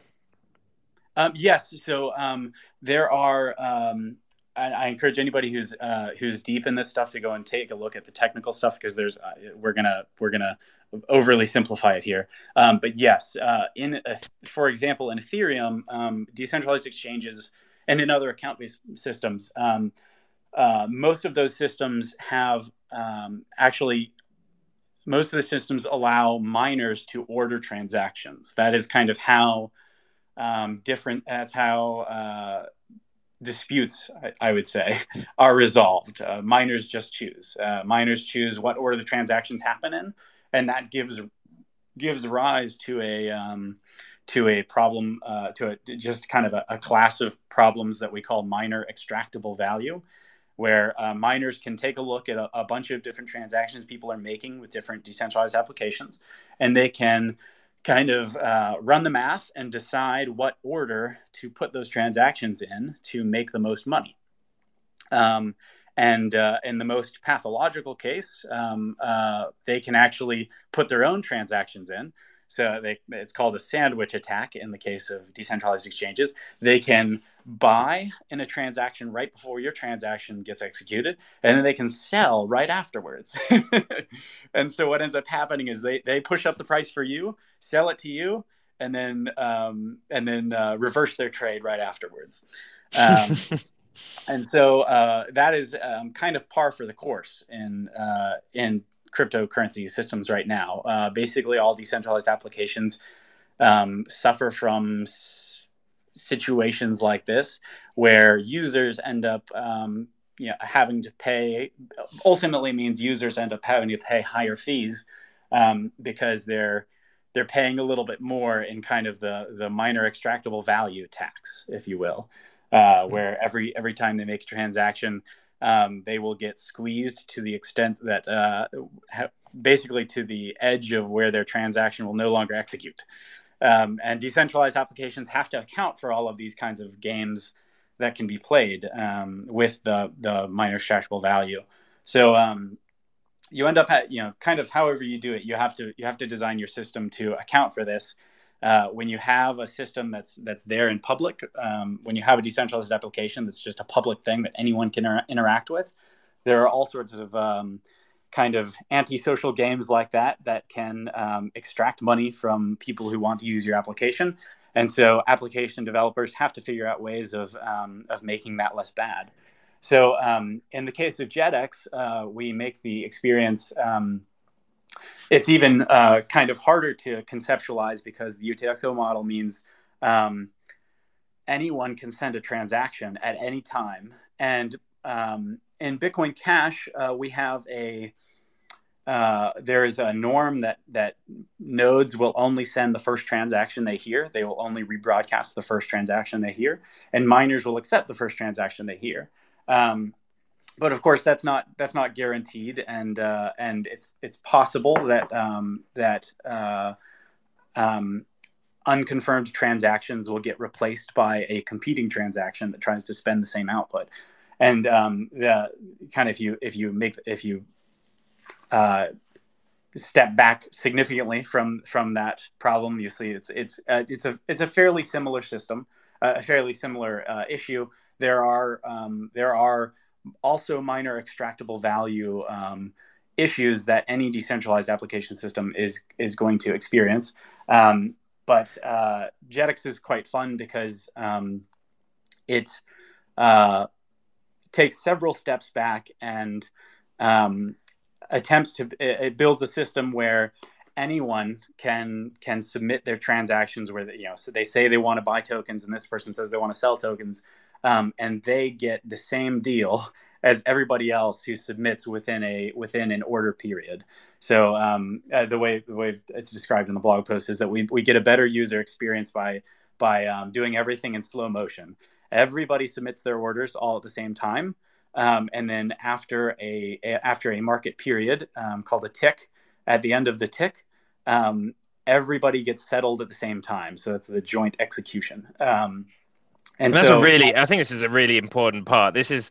Um, yes. So um, there are um, I, I encourage anybody who's uh, who's deep in this stuff to go and take a look at the technical stuff because there's uh, we're gonna we're gonna overly simplify it here. Um, but yes, uh, in for example, in Ethereum, um, decentralized exchanges and in other account-based systems, um, uh, most of those systems have um, actually most of the systems allow miners to order transactions. That is kind of how um, different. That's how uh, disputes, I, I, would say, are resolved. Uh, miners just choose. Uh, miners choose what order the transactions happen in, and that gives gives rise to a um, to a problem uh, to a, just kind of a, a, class of problems that we call miner extractable value, where uh, miners can take a look at a, a bunch of different transactions people are making with different decentralized applications, and they can kind of uh, run the math and decide what order to put those transactions in to make the most money. Um, and uh, in the most pathological case, um, uh, they can actually put their own transactions in. So they, it's called a sandwich attack in the case of decentralized exchanges. They can buy in a transaction right before your transaction gets executed, and then they can sell right afterwards. and so what ends up happening is they, they push up the price for you, sell it to you, and then um, and then uh, reverse their trade right afterwards. Um, and so uh, that is um, kind of par for the course in uh, in cryptocurrency systems right now. Uh, basically, all decentralized applications um, suffer from situations like this, where users end up um, you know, having to pay. Ultimately, means users end up having to pay higher fees um, because they're they're paying a little bit more in kind of the the miner extractable value tax, if you will, uh, mm-hmm. where every every time they make a transaction, um, they will get squeezed to the extent that uh, ha- basically to the edge of where their transaction will no longer execute. Um, and decentralized applications have to account for all of these kinds of games that can be played um, with the the miner extractable value. So um, you end up at you know kind of however you do it you have to you have to design your system to account for this uh, when you have a system that's that's there in public um, when you have a decentralized application that's just a public thing that anyone can inter- interact with there are all sorts of um, kind of antisocial games like that that can um, extract money from people who want to use your application and so application developers have to figure out ways of, um, of making that less bad so um, in the case of Jedex, uh, we make the experience. Um, it's even uh, kind of harder to conceptualize because the UTXO model means um, anyone can send a transaction at any time. And um, in Bitcoin Cash, uh, we have a uh, there is a norm that that nodes will only send the first transaction they hear. They will only rebroadcast the first transaction they hear, and miners will accept the first transaction they hear. Um, but of course, that's not that's not guaranteed, and uh, and it's it's possible that um, that uh, um, unconfirmed transactions will get replaced by a competing transaction that tries to spend the same output. And um, the kind of if you if you make if you uh, step back significantly from from that problem, you see it's it's uh, it's a it's a fairly similar system, uh, a fairly similar uh, issue there are um, there are also miner extractable value um, issues that any decentralized application system is is going to experience. Um, but uh, Jedex is quite fun because um, it uh, takes several steps back and um, attempts to it, builds a system where anyone can can submit their transactions where they, you know so they say they want to buy tokens and this person says they want to sell tokens um, and they get the same deal as everybody else who submits within a within an order period. So um, uh, the way the way it's described in the blog post is that we, we get a better user experience by by um, doing everything in slow motion. Everybody submits their orders all at the same time, um, and then after a, a, after a market period um, called a tick, at the end of the tick, um, everybody gets settled at the same time. So that's the joint execution. Um, and, and that's so, a really, I think this is a really important part. This is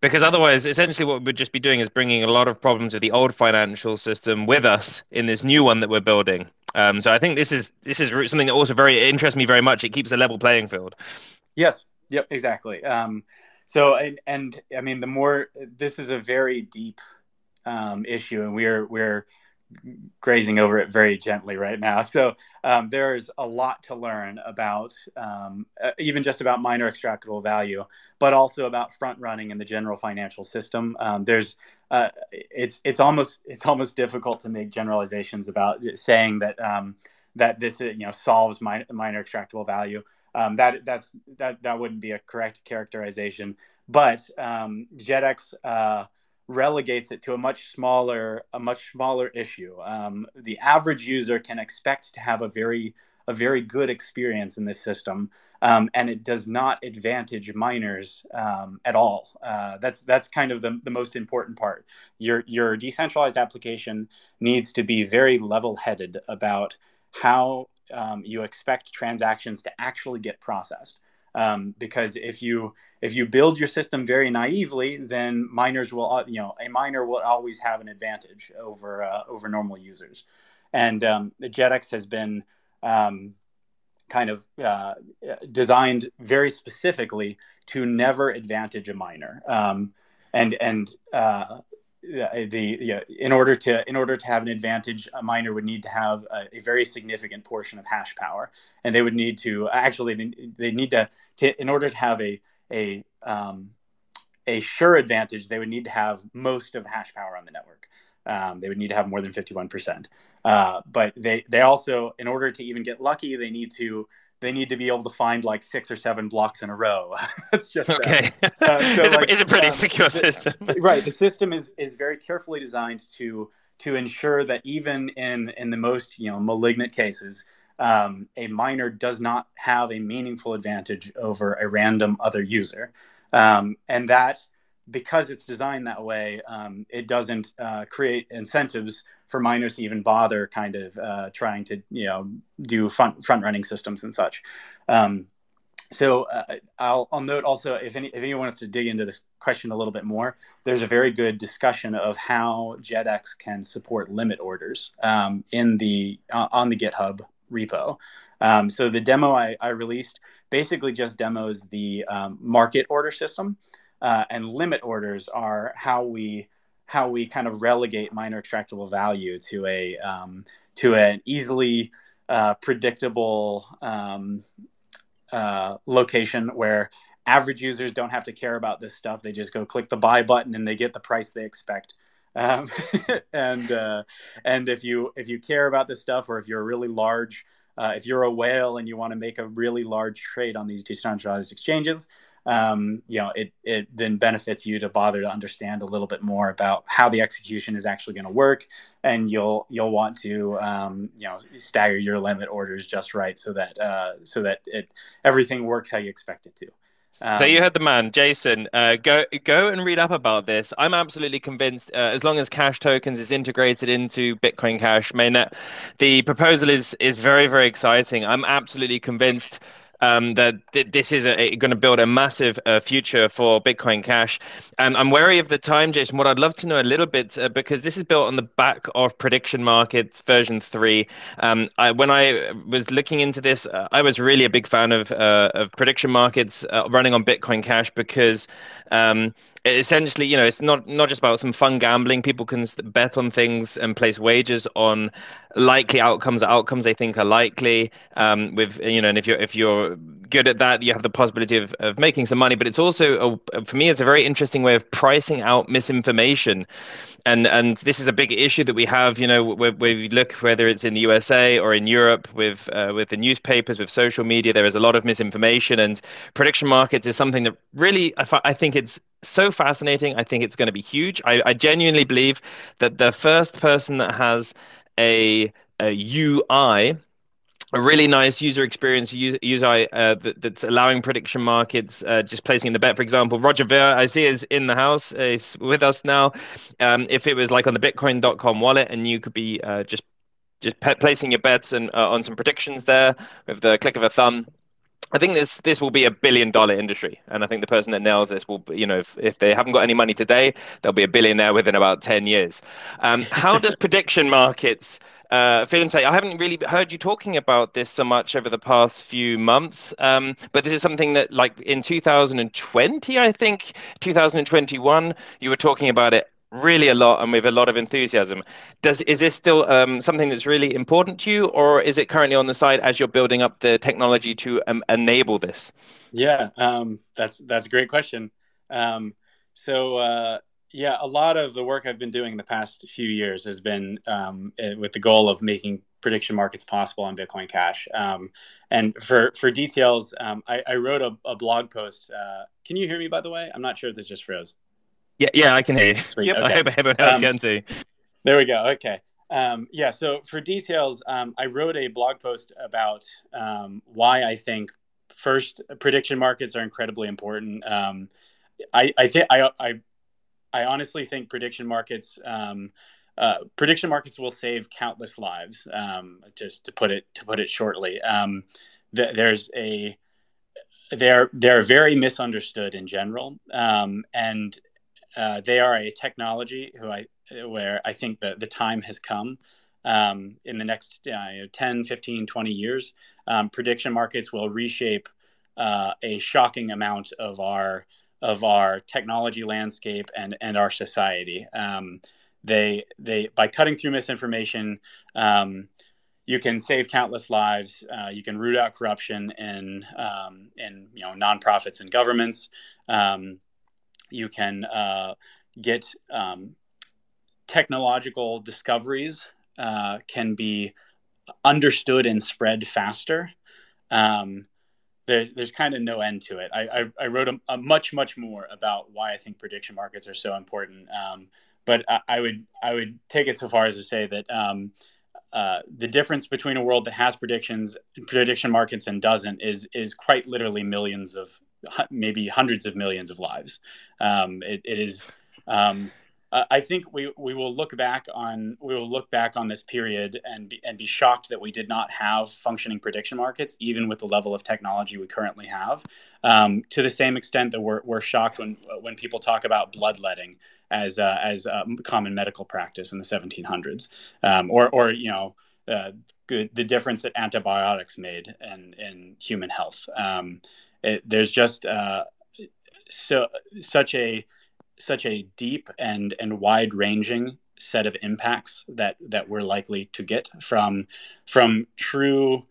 because otherwise, essentially, what we'd just be doing is bringing a lot of problems of the old financial system with us in this new one that we're building. Um, so I think this is this is something that also very interests me very much. It keeps a level playing field. Yes. Yep. Exactly. Um, so and and I mean, the more this is a very deep um, issue, and we're we're grazing over it very gently right now. So um, there's a lot to learn about, um, uh, even just about miner extractable value, but also about front running in the general financial system. Um, there's uh, it's it's almost it's almost difficult to make generalizations about saying that um, that this you know solves miner extractable value. Um, that that's that that wouldn't be a correct characterization. But um. Uh, relegates it to a much smaller a much smaller issue. Um, the average user can expect to have a very a very good experience in this system, um, and it does not advantage miners um, at all. Uh, that's that's kind of the, the most important part. Your your decentralized application needs to be very level-headed about how um, you expect transactions to actually get processed. Um, because if you if you build your system very naively, then miners will uh, you know a miner will always have an advantage over uh, over normal users, and um, Jedex has been um, kind of uh, designed very specifically to never advantage a miner, um, and and uh, the yeah, in order to in order to have an advantage, a miner would need to have a, a, very significant portion of hash power, and they would need to actually they need to, to in order to have a a um, a sure advantage, they would need to have most of hash power on the network. Um, they would need to have more than 51%. Uh, but they, they also, in order to even get lucky, they need to they need to be able to find like six or seven blocks in a row. it's just okay. Uh, uh, so it's, like, a, it's, a, pretty um, secure system, the, right? The system is is very carefully designed to to ensure that even in in the most you know malignant cases, um, a miner does not have a meaningful advantage over a random other user, um, and that because it's designed that way, um, it doesn't uh, create incentives for miners to even bother kind of uh, trying to you know do front front running systems and such. Um, so uh, I'll, I'll note also if, any, if anyone wants to dig into this question a little bit more, there's a very good discussion of how Jedex can support limit orders um, in the uh, on the GitHub repo. Um, so the demo I, I, released basically just demos the um, market order system, uh, and limit orders are how we how we kind of relegate miner extractable value to a um, to an easily uh, predictable um, uh, location where average users don't have to care about this stuff. They just go click the buy button and they get the price they expect. Um, and uh, and if you if you care about this stuff, or if you're really large, uh, if you're a whale and you want to make a really large trade on these decentralized exchanges, um, you know, it, it then benefits you to bother to understand a little bit more about how the execution is actually going to work, and you'll you'll want to um, you know stagger your limit orders just right so that uh, so that it everything works how you expect it to. Um, so you heard the man, Jason. Uh, go go and read up about this. I'm absolutely convinced. Uh, as long as Cash Tokens is integrated into Bitcoin Cash mainnet, the proposal is is very very exciting. I'm absolutely convinced um, that th- this is going to build a massive uh, future for Bitcoin Cash. And I'm wary of the time, Jason. What I'd love to know a little bit, uh, because this is built on the back of Prediction Markets version 3. Um, I, when I was looking into this, uh, I was really a big fan of, uh, of Prediction Markets uh, running on Bitcoin Cash because um, essentially, you know, it's not not just about some fun gambling. People can bet on things and place wagers on likely outcomes, outcomes they think are likely. Um, with you know, and if you're if you're good at that, you have the possibility of, of making some money. But it's also a, for me, it's a very interesting way of pricing out misinformation and and this is a big issue that we have. You know, where, where we look whether it's in the USA or in Europe with uh, with the newspapers, with social media, there is a lot of misinformation, and prediction markets is something that really I, I think it's so fascinating. I think it's going to be huge. I, I genuinely believe that the first person that has a, a UI a really nice user experience user, user uh, that, that's allowing prediction markets uh, just placing the bet for example roger ver i see is in the house uh, is with us now um, if it was like on the bitcoin.com wallet and you could be uh, just just placing your bets and uh, on some predictions there with the click of a thumb I think this this will be a billion dollar industry, and I think the person that nails this will, you know, if, if they haven't got any money today, they'll be a billionaire within about ten years. Um, how does prediction markets uh, feel and say? I haven't really heard you talking about this so much over the past few months, um, but this is something that, like in 2020, I think 2021, you were talking about it really a lot and with a lot of enthusiasm. Does is this still um, something that's really important to you, or is it currently on the side as you're building up the technology to um, enable this? Yeah, um, that's that's a great question. Um, so uh, yeah, a lot of the work I've been doing the past few years has been um, eh, with the goal of making prediction markets possible on Bitcoin Cash. Um, and for for details, I, I, wrote a, a blog post. Uh, can you hear me? By the way, I'm not sure if this just froze. Yeah, yeah, I can hear you. Yep, okay. I hope everyone else um, can too. There we go. Okay. Um, yeah. So for details, um, I wrote a blog post about um, why I think first prediction markets are incredibly important. Um, I I think I, I I honestly think prediction markets. Um, uh, prediction markets will save countless lives. just to put it to put it shortly, th- there's a they're they're very misunderstood in general, um, and uh, they are a technology who I where I think that the time has come um, in the next uh, 10, 15, 20 years. Um, prediction markets will reshape uh, a shocking amount of our of our technology landscape and and our society. Um, they they by cutting through misinformation. Um, you can save countless lives. Uh, you can root out corruption in um, in you know nonprofits and governments. Um, you can uh, get um, technological discoveries uh, can be understood and spread faster. Um, there's there's kind of no end to it. I I, I wrote a, a, much much more about why I think prediction markets are so important. Um, but I, I, would I would take it so far as to say that um, uh, the difference between a world that has predictions prediction markets and doesn't is is quite literally millions of maybe hundreds of millions of lives. Um, it, it is um, I think we, we will look back on we will look back on this period and be, and be shocked that we did not have functioning prediction markets, even with the level of technology we currently have. Um, to the same extent that we're, we're shocked when when people talk about bloodletting as uh, as uh, common medical practice in the 1700s, um, or or you know uh, the, the difference that antibiotics made in in human health. Um, it, there's just uh, so such a such a deep and and wide ranging set of impacts that that we're likely to get from from true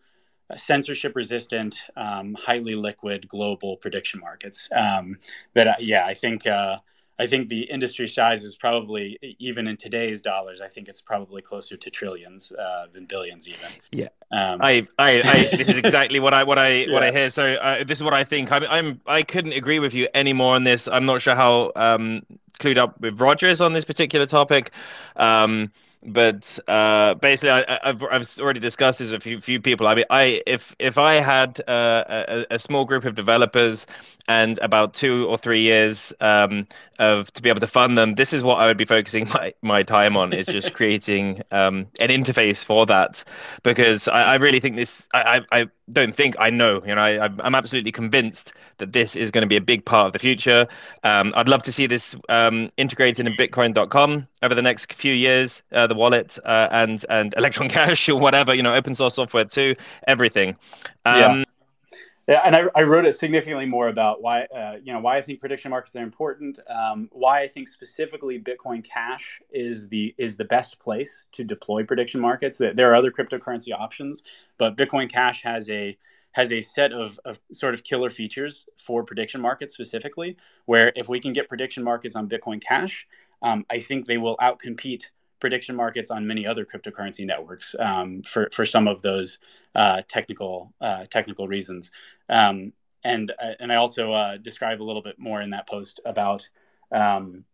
censorship resistant um, highly liquid global prediction markets. Um, that uh, yeah i think uh, I think the industry size is probably even in today's dollars. I think it's probably closer to trillions uh, than billions, even. Yeah, um, I, I, I, this is exactly what I, what I, yeah. what I hear. So uh, this is what I think. I'm, I'm, I couldn't agree with you any more on this. I'm not sure how um, clued up with Rogers on this particular topic. Um, but uh, basically, I, have I've already discussed this with a few, few people. I mean, I if if I had uh, a, a, small group of developers and about two or three years um, of to be able to fund them, this is what I would be focusing my, my time on is just creating um, an interface for that because I, I really think this. I, I don't think I know. You know, I, I'm absolutely convinced that this is going to be a big part of the future. Um, I'd love to see this um, integrated in Bitcoin.com over the next few years. Uh, the wallet uh, and and Electron Cash or whatever. You know, open source software too. Everything. Um, yeah. Yeah, and I, I wrote it significantly more about why uh, you know why I think prediction markets are important, um, why I think specifically Bitcoin Cash is the is the best place to deploy prediction markets. That there are other cryptocurrency options, but Bitcoin Cash has a has a set of, of sort of killer features for prediction markets specifically. Where if we can get prediction markets on Bitcoin Cash, um, I think they will outcompete prediction markets on many other cryptocurrency networks um, for for some of those uh, technical uh, technical reasons. Um, and uh, and I also uh, describe a little bit more in that post about, um,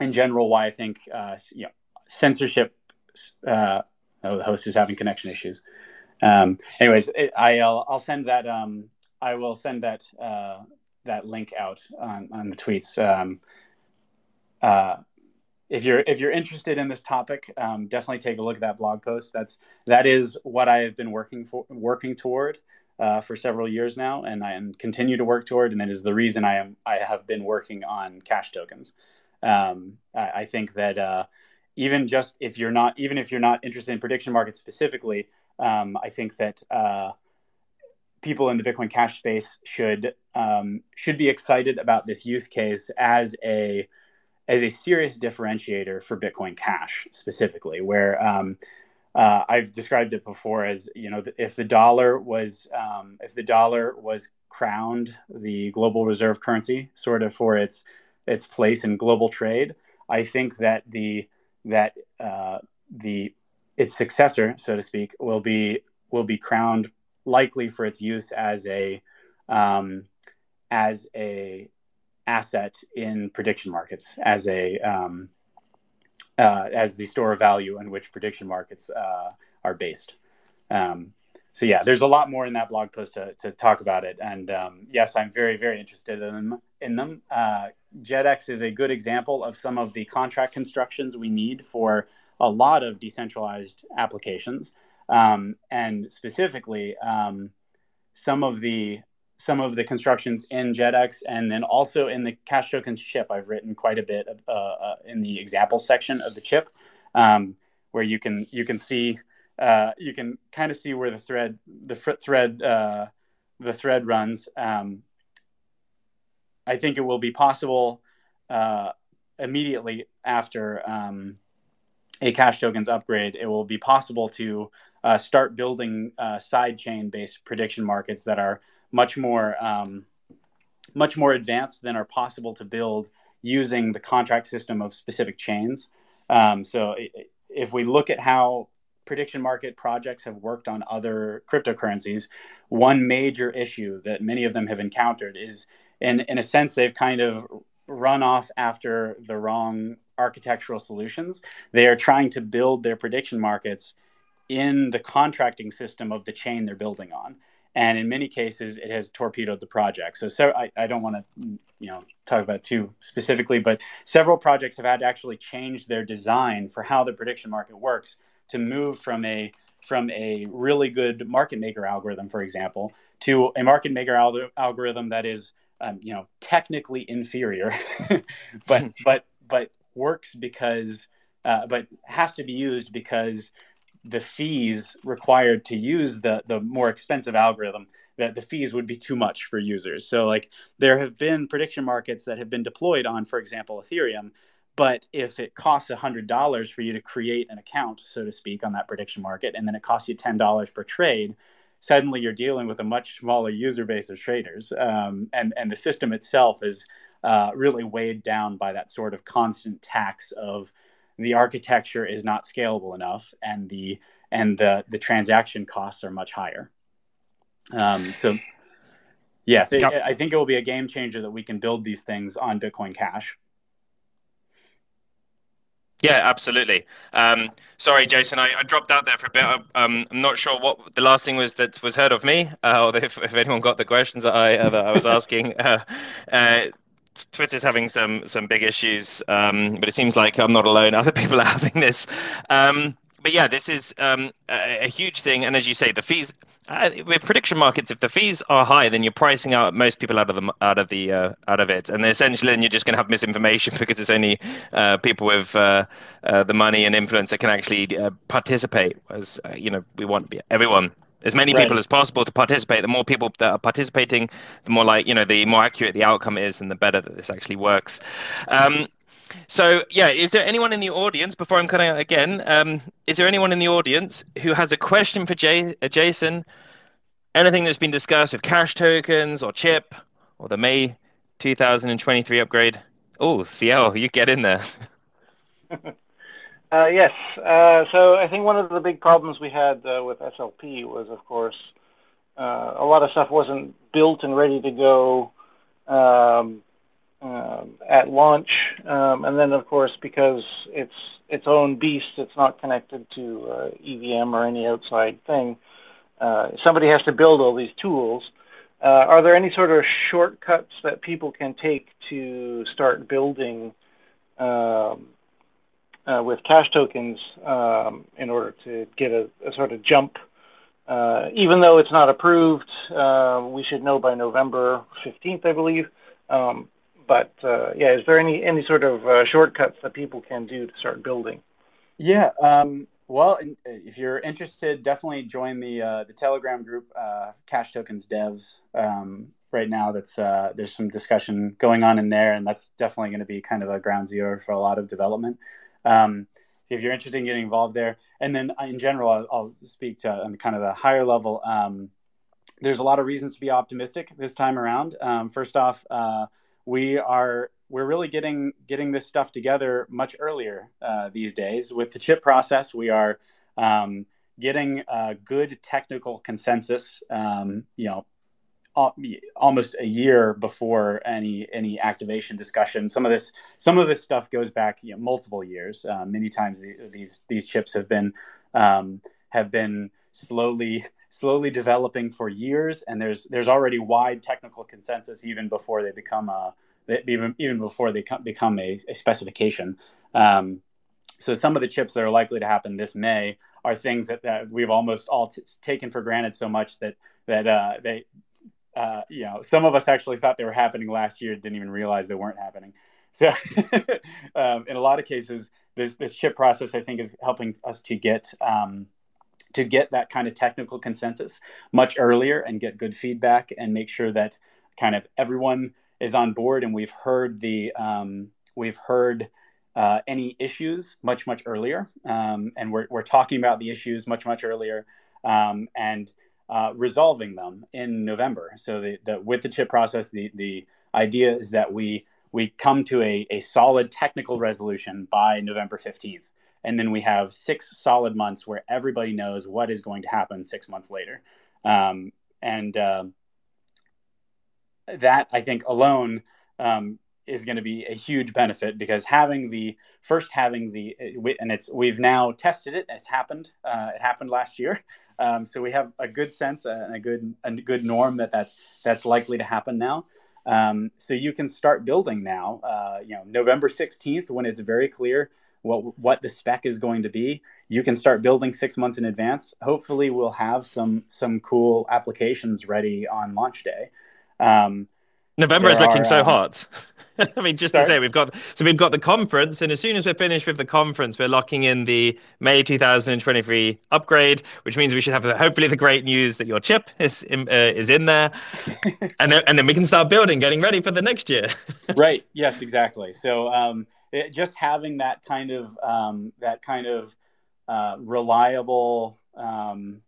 in general, why I think uh, you know, censorship. Uh, oh, the host is having connection issues. Um, anyways, it, I'll I'll send that um, I will send that that link out on, on the tweets. If you're if you're interested in this topic, um, definitely take a look at that blog post. That's that is what I have been working for working toward uh, for several years now, and I continue to work toward. And it is the reason I am I have been working on cash tokens. Um, I, I, think that uh, even just if you're not even if you're not interested in prediction markets specifically, um, I think that uh, people in the Bitcoin Cash space should um, should be excited about this use case as a as a serious differentiator for Bitcoin Cash specifically, where um, uh, I've described it before as you know if the dollar was um, if the dollar was crowned the global reserve currency sort of for its its place in global trade, I think that the that uh, the its successor, so to speak, will be will be crowned likely for its use as a um, as a asset in prediction markets as a um, uh, as the store of value in which prediction markets uh, are based. Um, so yeah, there's a lot more in that blog post to, to talk about it. And um, yes, I'm very very interested in them. In them, uh, Jedex is a good example of some of the contract constructions we need for a lot of decentralized applications, um, and specifically um, some of the some of the constructions in Jedex and then also in the cash tokens chip. I've written quite a bit uh, uh, in the example section of the chip, um, where you can you can see uh, you can kind of see where the thread the thread uh, the thread runs. Um, I think it will be possible uh, immediately after um, a cash tokens upgrade. It will be possible to uh, start building uh, side chain based prediction markets that are much more um, much more advanced than are possible to build using the contract system of specific chains. Um, so if we look at how prediction market projects have worked on other cryptocurrencies, one major issue that many of them have encountered is, in, in a sense, they've kind of run off after the wrong architectural solutions. They are trying to build their prediction markets in the contracting system of the chain they're building on and in many cases it has torpedoed the project. So, so I, I don't want to you know talk about too specifically but several projects have had to actually change their design for how the prediction market works to move from a from a really good market maker algorithm for example to a market maker al- algorithm that is um, you know technically inferior but but but works because uh, but has to be used because the fees required to use the the more expensive algorithm that the fees would be too much for users. So like there have been prediction markets that have been deployed on, for example, Ethereum. But if it costs $100 for you to create an account, so to speak, on that prediction market, and then it costs you $10 per trade, suddenly you're dealing with a much smaller user base of traders. Um, and, and the system itself is uh, really weighed down by that sort of constant tax of the architecture is not scalable enough and the and the the transaction costs are much higher um, so yes yep. it, i think it will be a game changer that we can build these things on bitcoin cash yeah, absolutely. Um, sorry, Jason, I, I, dropped out there for a bit. Um, I'm not sure what the last thing was that was heard of me, uh, or if, if anyone got the questions that I uh, that I was asking. Uh, uh Twitter's having some some big issues, um, but it seems like I'm not alone. Other people are having this. Um, but yeah, this is um, a, a, huge thing. And as you say, the fees uh, with prediction markets, if the fees are high, then you're pricing out most people out of the out of the uh, out of it, and essentially, then you're just going to have misinformation because it's only uh, people with uh, uh, the money and influence that can actually uh, participate. As you know, we want everyone as many right. people as possible to participate. The more people that are participating, the more like you know, the more accurate the outcome is, and the better that this actually works. Um, so yeah, is there anyone in the audience before I'm cutting out again? Um, is there anyone in the audience who has a question for Jay, uh, Jason? Anything that's been discussed with cash tokens or chip or the May 2023 upgrade? Oh, CL, you get in there. Uh, yes. Uh, so I think one of the big problems we had uh, with SLP was, of course, uh, a lot of stuff wasn't built and ready to go um, um, at launch, um, and then, of course, because it's its own beast, it's not connected to uh, EVM or any outside thing. Uh, somebody has to build all these tools. are there any sort of shortcuts that people can take to start building? Uh, with cash tokens um, in order to get a, a sort of jump. Uh, even though it's not approved, uh, we should know by November 15th, I believe. Um, but uh, yeah, is there any any sort of uh, shortcuts that people can do to start building? Yeah. Um, well, if you're interested, definitely join the uh, the Telegram group, Cash Tokens Devs. Um, right now, that's there's some discussion going on in there, and that's definitely going to be kind of a ground zero for a lot of development. Um, so if you're interested in getting involved there, and then uh, in general, I'll, I'll speak to on kind of the higher level. Um, there's a lot of reasons to be optimistic this time around. Um, first off, uh, we are we're really getting getting this stuff together much earlier uh, these days with the chip process. We are um, getting a good technical consensus. Um, you know, almost a year before any any activation discussion. Some of this some of this stuff goes back you know, multiple years. Uh, many times the, these these chips have been um, have been slowly slowly developing for years, and there's there's already wide technical consensus even before they become a even even before they become a, a specification. Um, so some of the chips that are likely to happen this May are things that, that we've almost all t- taken for granted so much that that uh, they uh, you know, some of us actually thought they were happening last year, didn't even realize they weren't happening. So, um, in a lot of cases, this this chip process, I think, is helping us to get um, to get that kind of technical consensus much earlier and get good feedback and make sure that kind of everyone is on board, and we've heard the um, we've heard uh, any issues much much earlier, um, and we're we're talking about the issues much much earlier, um, and uh, resolving them in November. So the, the with the chip process, the the idea is that we we come to a, a solid technical resolution by November 15th. And then we have six solid months where everybody knows what is going to happen six months later. Um, and uh, that, I think, alone um, is going to be a huge benefit because having the first having the and it's we've now tested it it's happened uh, it happened last year um, so we have a good sense and a good a good norm that that's that's likely to happen now um, so you can start building now. Uh, you know, November 16th, when it's very clear what what the spec is going to be, you can start building six months in advance. Hopefully, we'll have some some cool applications ready on launch day. Um, November is looking are, so hot. I mean, just Sorry? to say, we've got so we've got the conference, and as soon as we're finished with the conference, we're locking in the May 2023 upgrade, which means we should have hopefully the great news that your chip is in, uh, is in there, and then and then we can start building, getting ready for the next year. right. Yes. Exactly. So um, it, just having that kind of um, that kind of uh, reliable. Um,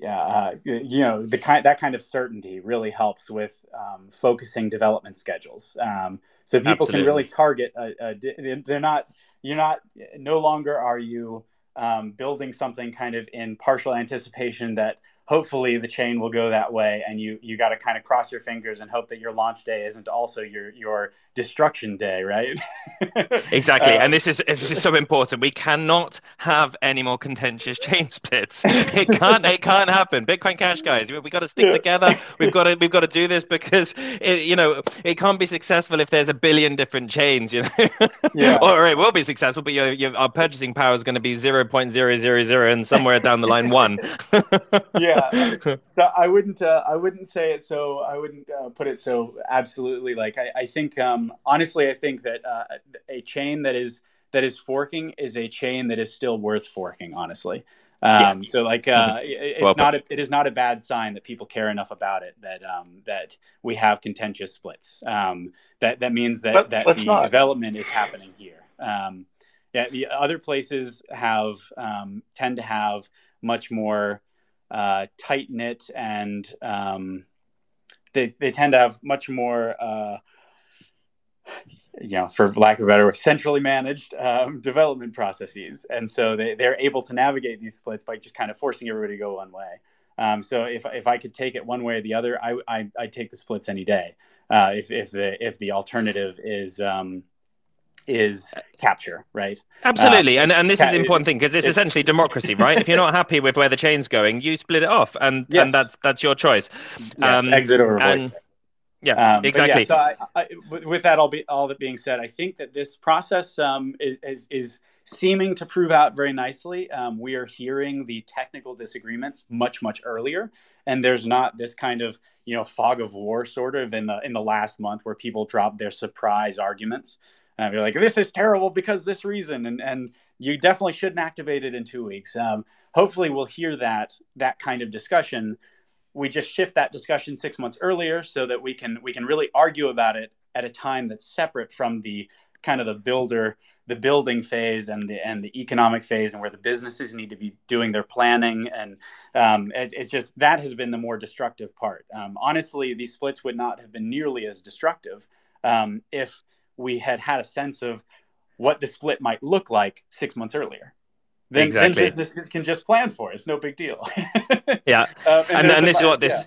yeah, uh, you know, the kind that kind of certainty really helps with um, focusing development schedules. Um, so people Absolutely. can really target. A, a, they're not. You're not. No longer are you um, building something kind of in partial anticipation that hopefully the chain will go that way and you you got to kind of cross your fingers and hope that your launch day isn't also your your destruction day right? Exactly um, and this is this is so important. We cannot have any more contentious chain splits. It can't it can't happen. Bitcoin cash guys. We, we got to stick yeah. together. We've got to we've got to do this because it, you know it can't be successful if there's a billion different chains you know? Yeah. or it will be successful but your, your our purchasing power is going to be 0.000 and somewhere down the line one. Yeah. So I wouldn't uh, I wouldn't say it so I wouldn't uh, put it so absolutely. Like I, I think um, honestly I think that uh, a chain that is that is forking is a chain that is still worth forking honestly um, yeah. so like uh, mm-hmm. it, it's well, not a, it is not a bad sign that people care enough about it that um, that we have contentious splits um, that that means that but, that the not. development is happening here um, yeah the other places have um, tend to have much more uh, tight knit and um, they, they tend to have much more, uh, you know, for lack of a better word, centrally managed um, development processes. And so they, they're able to navigate these splits by just kind of forcing everybody to go one way. Um, so if, if I could take it one way or the other, I, I, I'd take the splits any day. Uh, if, if the if the alternative is um, is capture, right? Absolutely, uh, and and this ca- is an important thing because it's it, essentially democracy, right? if you're not happy with where the chain's going, you split it off, and yes. and that's that's your choice. Yes, um, exit or and, Yeah, um, exactly. Yeah, so I, I, with that all, be, all that being said, I think that this process um, is, is, is seeming to prove out very nicely. Um, we are hearing the technical disagreements much much earlier, and there's not this kind of you know fog of war sort of in the in the last month where people drop their surprise arguments and you're like, this is terrible because this reason, and and you definitely shouldn't activate it in two weeks. Um, hopefully, we'll hear that that kind of discussion. We just shift that discussion six months earlier so that we can we can really argue about it at a time that's separate from the kind of the builder the building phase and the and the economic phase and where the businesses need to be doing their planning and um, it, it's just that has been the more destructive part um, honestly these splits would not have been nearly as destructive um, if we had had a sense of what the split might look like six months earlier. Then, exactly. then businesses can just plan for it. It's no big deal. yeah, um, and, and, and this is what this. Yeah.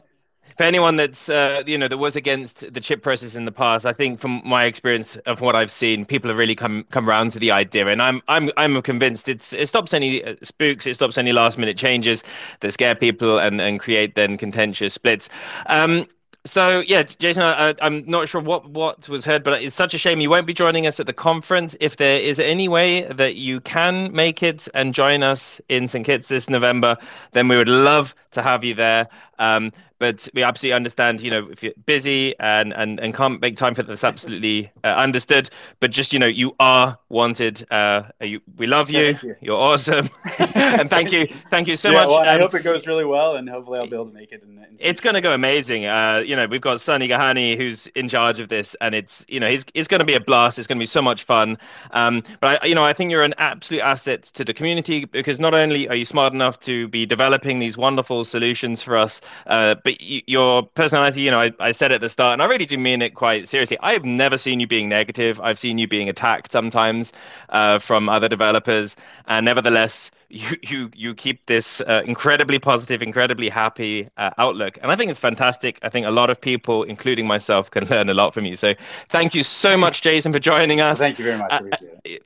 For anyone that's uh, you know that was against the chip process in the past, I think from my experience of what I've seen, people have really come come around to the idea, and I'm I'm I'm convinced it's it stops any uh, spooks, it stops any last minute changes that scare people and and create then contentious splits. Um, so yeah, Jason, I, am not sure what what was heard, but it's such a shame you won't be joining us at the conference. If there is any way that you can make it and join us in St Kitts this November, then we would love to have you there. Um, but we absolutely understand, you know, if you're busy and and, and can't make time for that's absolutely uh, understood. But just, you know, you are wanted. Uh, you, we love you. you. are awesome. and thank you. Thank you so yeah, much. Well, um, I hope it goes really well and hopefully I'll be able to make it. In, in it's going to go amazing. Uh, you know, we've got Sunny Gahani who's in charge of this, and it's, you know, he's, it's going to be a blast. It's going to be so much fun. Um, but I, you know, I think you're an absolute asset to the community because not only are you smart enough to be developing these wonderful solutions for us, uh, but y- your personality, you know, I, I said at the start, and I really do mean it quite seriously. I've never seen you being negative. I've seen you being attacked sometimes uh, from other developers, and nevertheless, you you you keep this uh, incredibly positive, incredibly happy uh, outlook, and I think it's fantastic. I think a lot of people, including myself, can learn a lot from you. So, thank you so much, Jason, for joining us. Thank you very much. Uh,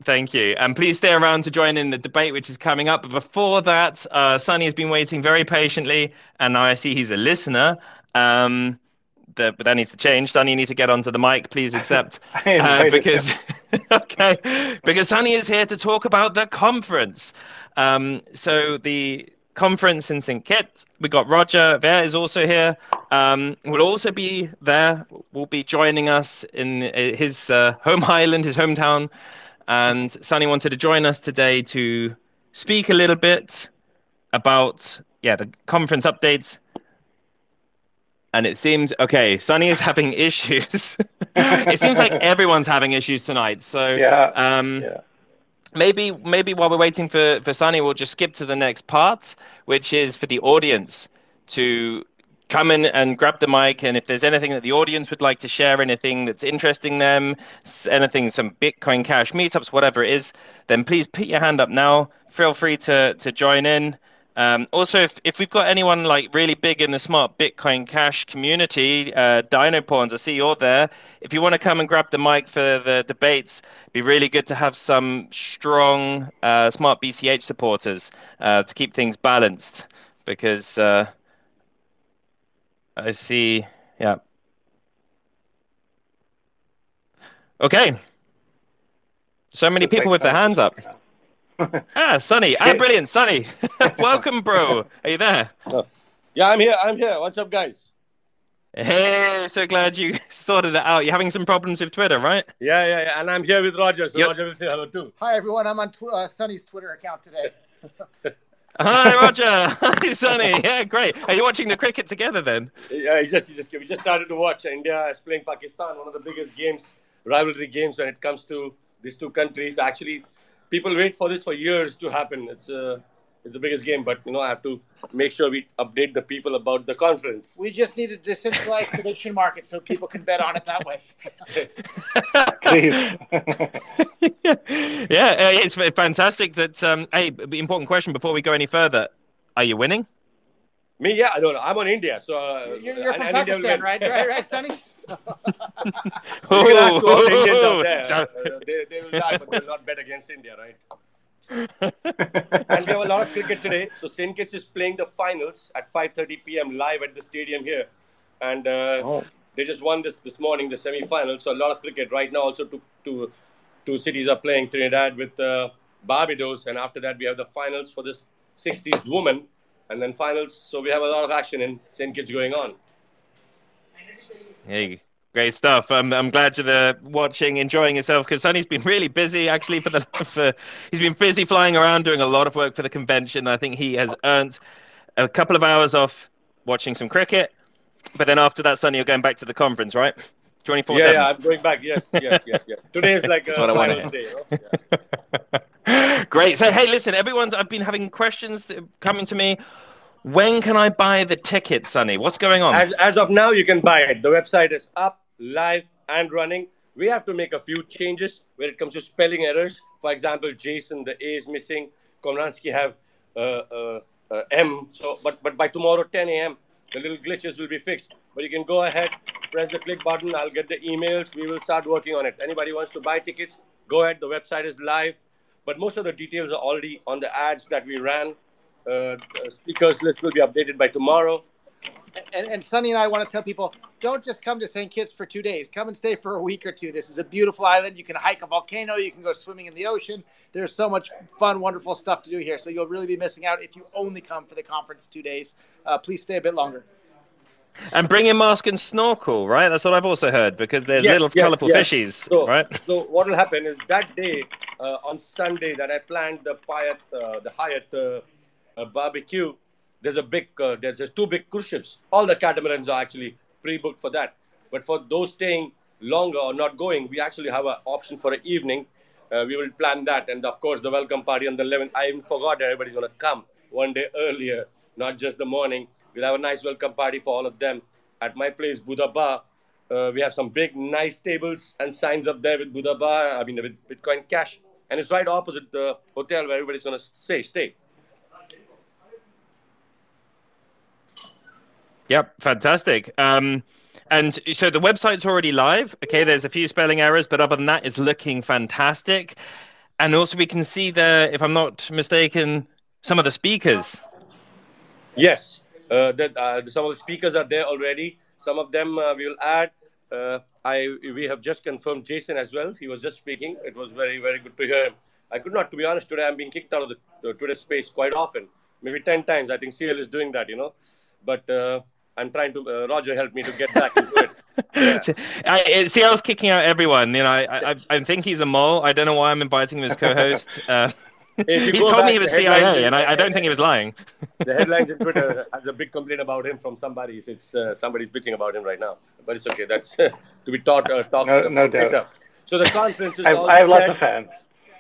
thank you, and please stay around to join in the debate which is coming up. But before that, uh, Sunny has been waiting very patiently, and now I see he's a listener. Um, the, but that needs to change. Sunny, you need to get onto the mic. Please accept. Uh, because okay, because Sunny is here to talk about the conference. Um, so the conference in St. Kitts, we got Roger Ver is also here. Um, will also be there. Will be joining us in his uh, home island, his hometown. And Sunny wanted to join us today to speak a little bit about yeah the conference updates and it seems okay. Sunny is having issues. it seems like everyone's having issues tonight. So yeah, um, yeah. maybe maybe while we're waiting for for Sunny, we'll just skip to the next part, which is for the audience to come in and grab the mic and if there's anything that the audience would like to share anything that's interesting them anything some bitcoin cash meetups whatever it is then please put your hand up now feel free to to join in um, also, if, if we've got anyone like really big in the smart Bitcoin Cash community, uh, Dino Pawns, I see you're there. If you want to come and grab the mic for the debates, it'd be really good to have some strong uh, smart BCH supporters uh, to keep things balanced. Because uh, I see, yeah. Okay. So many people with their hands up ah, Sunny. Ah, brilliant, Sunny. Welcome, bro. Are you there? Oh. Yeah, I'm here. I'm here. What's up, guys? Hey, so glad you sorted it out. You're having some problems with Twitter, right? Yeah, yeah, yeah. And I'm here with Roger. So yep. Roger will say hello too. Hi, everyone. I'm on tw- uh, Sunny's Twitter account today. Hi, Roger. Hi, Sunny. Yeah, great. Are you watching the cricket together then? Yeah, just, just we just started to watch. India is playing Pakistan, one of the biggest games, rivalry games when it comes to these two countries. Actually, people wait for this for years to happen. It's uh, it's the biggest game, but you know I have to make sure we update the people about the conference. We just need a decentralized prediction market so people can bet on it that way. yeah, it's fantastic. That um, hey, important question before we go any further: Are you winning? Me, yeah, I don't know. I'm on India, so uh, you're, you're from Pakistan, right? Right, right, Sunny. you can ask all the Indians out there. Uh, they, they will die, but they will not bet against India, right? and we have a lot of cricket today. So St. Kitts is playing the finals at 5:30 p.m. live at the stadium here, and uh, oh. they just won this this morning, the semi-final. So a lot of cricket right now. Also, two two two cities are playing Trinidad with uh, Barbados, and after that we have the finals for this 60s woman, and then finals. So we have a lot of action in St. Kitts going on. Hey, great stuff. I'm I'm glad you're there watching, enjoying yourself because Sunny's been really busy actually for the for he's been busy flying around doing a lot of work for the convention. I think he has earned a couple of hours off watching some cricket, but then after that, Sunny, you're going back to the conference, right? 24 yeah, yeah, I'm going back. Yes, yes, yes, yes. Today is like a final day. You know? yeah. Great. So, hey, listen, everyone's, I've been having questions coming to me. When can I buy the ticket, Sunny? What's going on? As, as of now, you can buy it. The website is up, live, and running. We have to make a few changes when it comes to spelling errors. For example, Jason, the A is missing. Komransky have uh, uh, uh, M. So, but but by tomorrow 10 a.m., the little glitches will be fixed. But you can go ahead, press the click button. I'll get the emails. We will start working on it. Anybody wants to buy tickets, go ahead. The website is live. But most of the details are already on the ads that we ran uh, speakers list will be updated by tomorrow. And, and Sunny and I want to tell people don't just come to St. Kitts for two days. Come and stay for a week or two. This is a beautiful island. You can hike a volcano. You can go swimming in the ocean. There's so much fun, wonderful stuff to do here. So you'll really be missing out if you only come for the conference two days. Uh, please stay a bit longer. And bring your mask and snorkel, right? That's what I've also heard because there's yes, little yes, colorful yes. fishies, so, right? So what will happen is that day uh, on Sunday that I planned the Hyatt, uh, the Hyatt uh, a barbecue, there's a big, uh, there's, there's two big cruise ships. All the catamarans are actually pre-booked for that. But for those staying longer or not going, we actually have an option for an evening. Uh, we will plan that, and of course, the welcome party on the 11th. I even forgot everybody's going to come one day earlier, not just the morning. We'll have a nice welcome party for all of them at my place, Buddha Bar. Uh, we have some big, nice tables and signs up there with Buddha Bar. I mean, with Bitcoin Cash, and it's right opposite the hotel where everybody's going to stay. Stay. Yep, fantastic. Um, and so the website's already live. Okay, there's a few spelling errors, but other than that, it's looking fantastic. And also, we can see there, if I'm not mistaken, some of the speakers. Yes, uh, uh, some of the speakers are there already. Some of them uh, we will add. Uh, I we have just confirmed Jason as well. He was just speaking. It was very very good to hear him. I could not, to be honest, today I'm being kicked out of the, the Twitter space quite often, maybe ten times. I think CL is doing that, you know. But uh, I'm trying to. Uh, Roger help me to get back into it. Yeah. I, was kicking out everyone. You know, I, I I think he's a mole. I don't know why I'm inviting him as co-host. Uh, he told me he was CIA, and I, I, don't think he was lying. the headlines in Twitter has a big complaint about him from somebody. It's uh, somebody's bitching about him right now, but it's okay. That's to be taught. Uh, talked no, no doubt. So the conference is. I, I have lots of fans.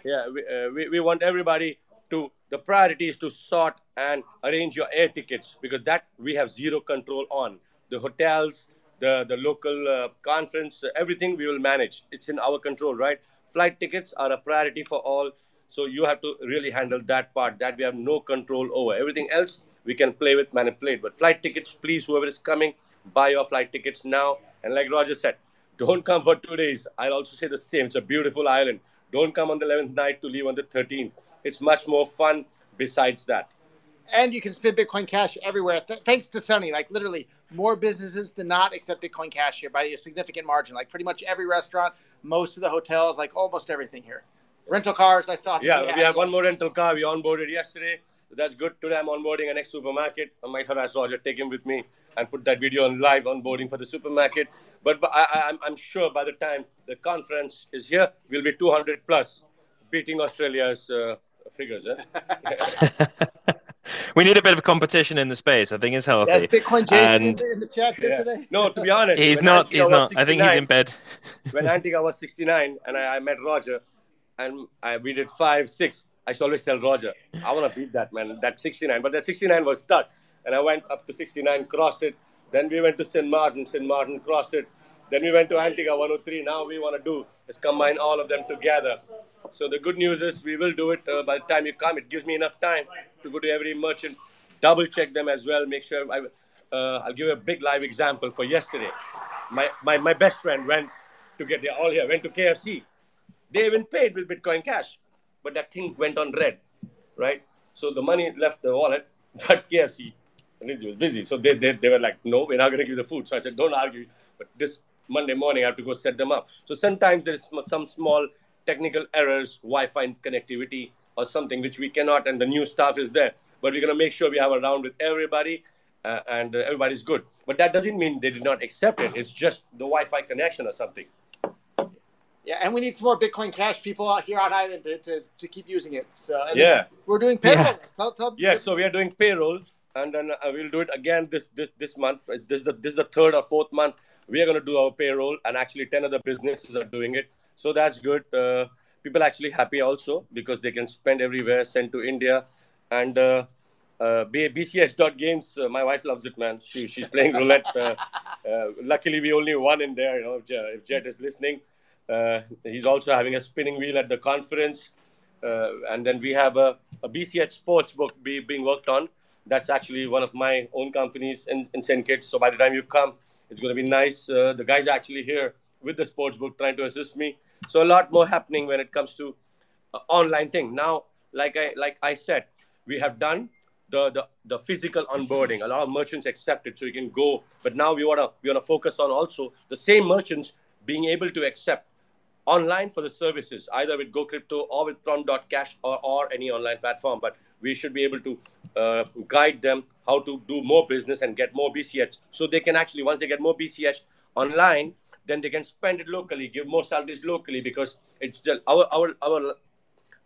Yeah, we, uh, we, we want everybody to. The priority is to sort and arrange your air tickets because that we have zero control on. The hotels, the the local uh, conference, everything we will manage. It's in our control, right? Flight tickets are a priority for all so you have to really handle that part that we have no control over. Everything else we can play with, manipulate. But flight tickets, please, whoever is coming, buy your flight tickets now. And like Roger said, don't come for two days. I'll also say the same. It's a beautiful island. Don't come on the 11th night to leave on the 13th. It's much more fun besides that. And you can spend Bitcoin Cash everywhere. Th- thanks to Sunny, like literally more businesses than not accept Bitcoin Cash here by a significant margin. Like pretty much every restaurant, most of the hotels, like almost everything here rental cars. I saw. Yeah, we have one more rental car. We onboarded yesterday. That's good. Today I'm onboarding an next supermarket. I might harass Roger, take him with me, and put that video on live onboarding for the supermarket. But, but I, am I'm sure by the time the conference is here, we'll be 200 plus, beating Australia's uh, figures. Eh? we need a bit of competition in the space. I think it's healthy. Yes, Bitcoin Jason and, in the chat yeah. today. No, to be honest, he's not. He's not. I think he's in bed. when Antigua was 69 and I, I met Roger, and I, we did five, six. I should always tell Roger, I want to beat that man, that 69. But that 69 was stuck, and I went up to 69, crossed it. Then we went to St. Martin, St. Martin crossed it. Then we went to Antigua 103. Now we want to do is combine all of them together. So the good news is we will do it uh, by the time you come. It gives me enough time to go to every merchant, double check them as well, make sure. I, uh, I'll give you a big live example for yesterday. My, my, my best friend went to get, all here, went to KFC they even paid with Bitcoin Cash, but that thing went on red, right? So the money left the wallet, but KFC, and it was busy. So they, they, they were like, no, we're not going to give the food. So I said, don't argue. But this Monday morning, I have to go set them up. So sometimes there is some small technical errors, Wi-Fi connectivity or something which we cannot, and the new staff is there. But we're going to make sure we have a round with everybody uh, and uh, everybody's good. But that doesn't mean they did not accept it. It's just the Wi-Fi connection or something. Yeah, and we need some more Bitcoin Cash people out here on island to, to, to keep using it. So yeah, we're doing payroll. Yeah. Tell, tell, yeah, so we are doing payroll, and then uh, we'll do it again this this this month. This is the this is the third or fourth month we are going to do our payroll, and actually ten other businesses are doing it. So that's good. Uh, people actually happy also because they can spend everywhere, send to India, and. Uh, uh, BCH.games, uh, my wife loves it, man. She, she's playing roulette. Uh, uh, luckily, we only won in there. You know, if Jet, if Jet is listening, he's also having a spinning wheel at the conference. Uh, and then we have a, a BCH sports book be, being worked on. That's actually one of my own companies in, in St. Kitts. So by the time you come, it's going to be nice. Uh, the guys are actually here with the sports book trying to assist me. So a lot more happening when it comes to uh, online thing. Now, like I like I said, we have done the, the the physical onboarding. A lot of merchants accept it, so you can go. But now we wanna we wanna focus on also the same merchants being able to accept online for the services, either with Go Crypto or with Prompt.cash or, or any online platform. But we should be able to uh, guide them how to do more business and get more BCH. So they can actually, once they get more BCH online, then they can spend it locally, give more salaries locally because it's our our our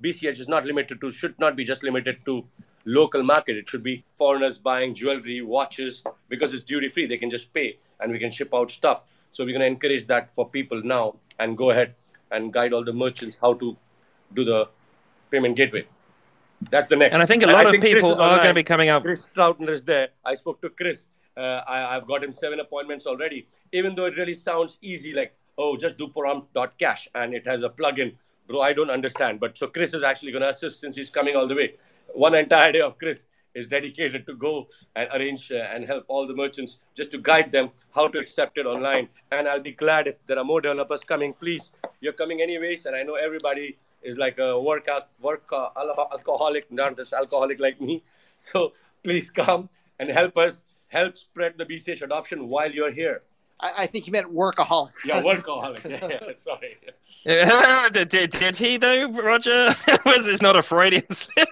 BCH is not limited to should not be just limited to local market. It should be foreigners buying jewelry, watches, because it's duty free. They can just pay and we can ship out stuff. So we're going to encourage that for people now and go ahead and guide all the merchants how to do the payment gateway. That's the next. And I think a lot of people are going to be coming up. Chris Troutner is there. I spoke to Chris. Uh, I, have got him seven appointments already. Even though it really sounds easy, like, oh, just do Prompt.cash and it has a plugin. Bro, I don't understand. But so Chris is actually going to assist since he's coming all the way. One entire day of Chris is dedicated to go and arrange uh, and help all the merchants just to guide them how to accept it online. And I'll be glad if there are more developers coming. Please, you're coming anyways. And I know everybody is like a workout work uh, alcoholic, not just alcoholic like me. So please come and help us help spread the BCH adoption while you're here. I, I think he meant workaholic. Yeah, workaholic. yeah, yeah, sorry. did, did, did he though, Roger? Was this not a Freudian slip?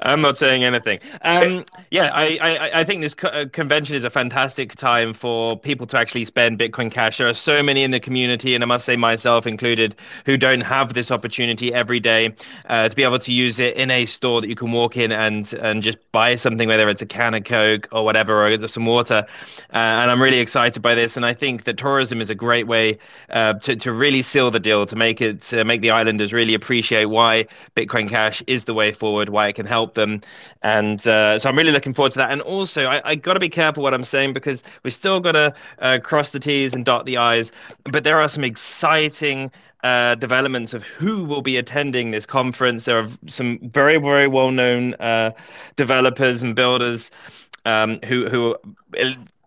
I'm not saying anything. Um, yeah, I, I, I, think this co- uh, convention is a fantastic time for people to actually spend Bitcoin Cash. There are so many in the community, and I must say myself included, who don't have this opportunity every day uh, to be able to use it in a store that you can walk in and and just buy something, whether it's a can of Coke or whatever, or some water. Uh, and I'm really excited by this, and I think that tourism is a great way uh, to to really seal the deal, to make it make the islanders really appreciate why Bitcoin Cash is the way forward why it can help them. And uh, so I'm really looking forward to that. And also, I, I got to be careful what I'm saying because we're still got to uh, cross the T's and dot the I's. But there are some exciting uh, developments of who will be attending this conference. There are some very, very well known uh, developers and builders um, who who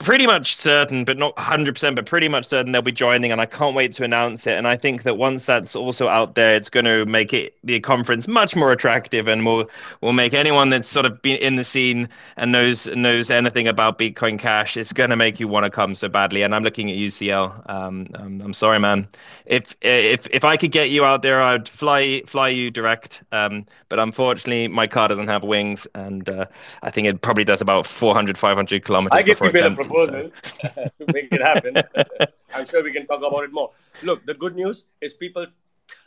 pretty much certain, but not 100%, but pretty much certain they'll be joining. And I can't wait to announce it. And I think that once that's also out there, it's going to make it the conference much more attractive and will will make anyone that's sort of been in the scene and knows knows anything about Bitcoin Cash, it's going to make you want to come so badly. And I'm looking at UCL. Um, I'm, I'm sorry, man. If if if I could get you out there, I'd fly fly you direct. Um, but unfortunately, my car doesn't have wings, and uh, I think it probably does about 400, 500 kilometers. I get you proposal so. to make it happen. I'm sure we can talk about it more. Look, the good news is people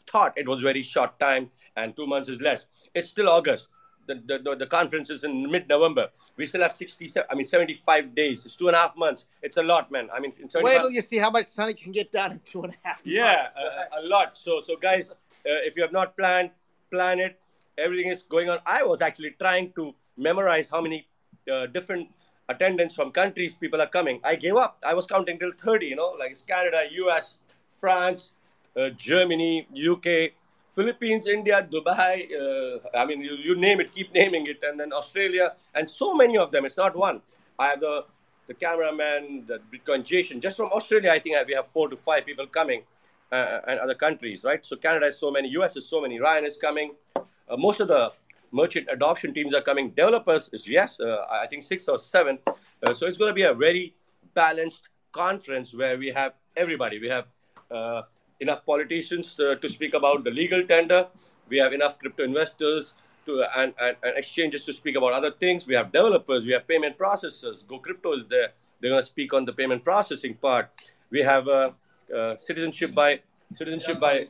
thought it was very short time and two months is less. It's still August. The, the, the conference is in mid-November. We still have 67, I mean, 75 days. It's two and a half months. It's a lot, man. I mean, in wait till you see how much Sunny can get done in two and a half yeah, a, a, lot. So, so guys, uh, if you have not planned, plan it. Everything is going on. I was actually trying to memorize how many uh, different attendance from countries people are coming. I gave up. I was counting till 30, you know, like it's Canada, US, France, uh, Germany, UK, Philippines, India, Dubai. Uh, I mean, you, you name it, keep naming it. And then Australia, and so many of them. It's not one. I have the, the cameraman, the Bitcoin Jason. Just from Australia, I think we have four to five people coming. Uh, and other countries, right? So Canada is so many, US is so many, Ryan is coming. Uh, most of the merchant adoption teams are coming. Developers is yes, uh, I think six or seven. Uh, so it's going to be a very balanced conference where we have everybody. We have uh, enough politicians to, to speak about the legal tender. We have enough crypto investors to and, and, and, exchanges to speak about other things. We have developers. We have payment processors. Go Crypto is there. They're going to speak on the payment processing part. We have uh, uh, citizenship by citizenship by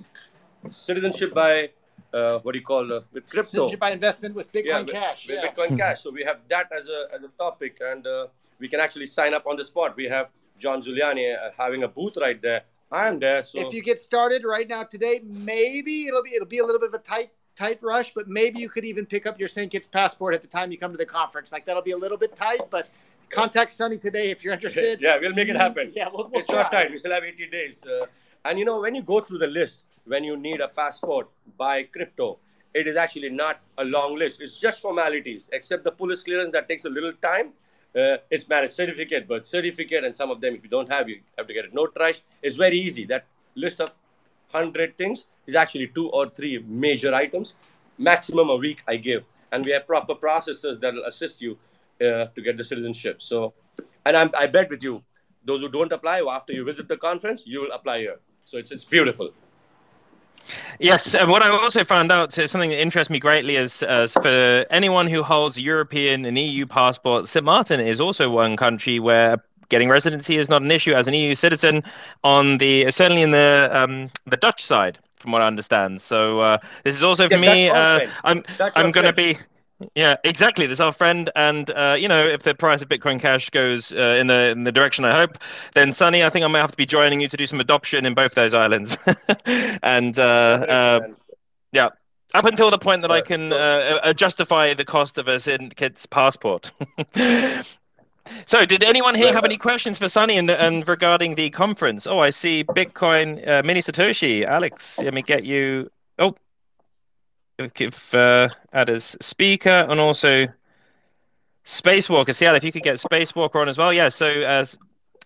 citizenship by uh, what do you call uh, with crypto? by investment with Bitcoin yeah, with, Cash. With yeah. Bitcoin Cash. So we have that as a as a topic, and uh, we can actually sign up on the spot. We have John Giuliani uh, having a booth right there. I'm there. So if you get started right now today, maybe it'll be it'll be a little bit of a tight tight rush, but maybe you could even pick up your St. Kitts passport at the time you come to the conference. Like that'll be a little bit tight, but contact Sunny today if you're interested. yeah, we'll make it happen. Yeah, we'll, we'll it's try. not tight. We still have 80 days. Uh, and you know, when you go through the list, when you need a passport, buy crypto it is actually not a long list. It's just formalities, except the police clearance that takes a little time. Uh, it's marriage certificate, birth certificate, and some of them, if you don't have, you have to get it notarized. It's very easy. That list of 100 things is actually two or three major items, maximum a week I give. And we have proper processes that will assist you uh, to get the citizenship. So, and I'm, I bet with you, those who don't apply after you visit the conference, you will apply here. So it's, it's beautiful. Yes, and what I also found out is something that interests me greatly is uh, for anyone who holds a European and EU passport, St. Martin is also one country where getting residency is not an issue as an EU citizen. On the certainly in the um, the Dutch side, from what I understand. So uh, this is also for Yeah, me. Uh. I'm I'm going to be. Yeah, exactly. This is our friend, and uh, you know, if the price of Bitcoin Cash goes uh, in the in the direction I hope, then Sunny, I think I might have to be joining you to do some adoption in both those islands, and uh, uh, yeah, up until the point that I can uh, uh, justify the cost of a syndicate passport. so, did anyone here have any questions for Sunny and, and regarding the conference? Oh, I see Bitcoin uh, Mini Satoshi. Alex, let me get you. Oh, if uh, add as speaker and also Spacewalker. Seattle, if you could get Spacewalker on as well. Yeah. So, uh,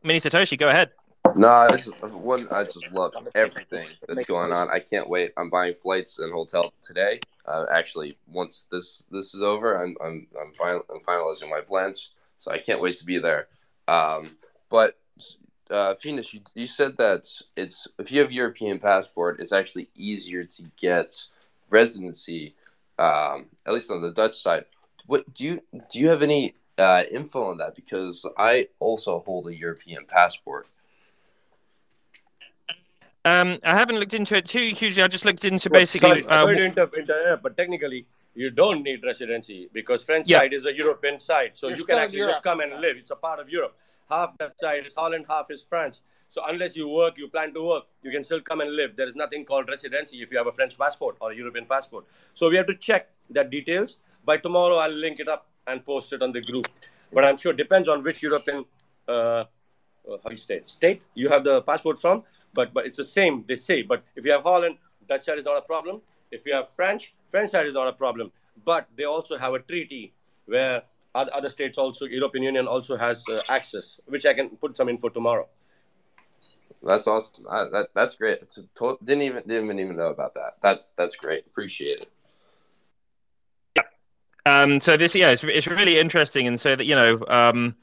Mini Satoshi, go ahead. No, I just one. I just love everything that's going on. I can't wait. I'm buying flights and hotel today. Uh, actually, once this this is over, I'm I'm I'm, final, I'm finalizing my plans, so I can't wait to be there. Um, but uh, Phoenix, you, you said that it's if you have European passport, it's actually easier to get residency, um, at least on the Dutch side. What do you do? You have any uh, info on that? Because I also hold a European passport. Um, I haven't looked into it too hugely. I just looked into Well, basically. sorry, uh, sorry to inter- interrupt, but technically you don't need residency because French Yeah. side is a European side, so You're you can actually Europe. just come and live. It's a part of Europe. Half that side is Holland, half is France. So unless you work, you plan to work, you can still come and live. There is nothing called residency if you have a French passport or a European passport. So we have to check that details. By tomorrow, I'll link it up and post it on the group. But I'm sure depends on which European uh, uh, how you state state you have the passport from. But but it's the same they say. But if you have Holland, Dutch side is not a problem. If you have French, French side is not a problem. But they also have a treaty where other, other states also European Union also has uh, access, which I can put some info tomorrow. That's awesome. I, that that's great. To- didn't even didn't even know about that. That's that's great. Appreciate it. Um, so this, yeah, it's, it's really interesting, and so that you know, um,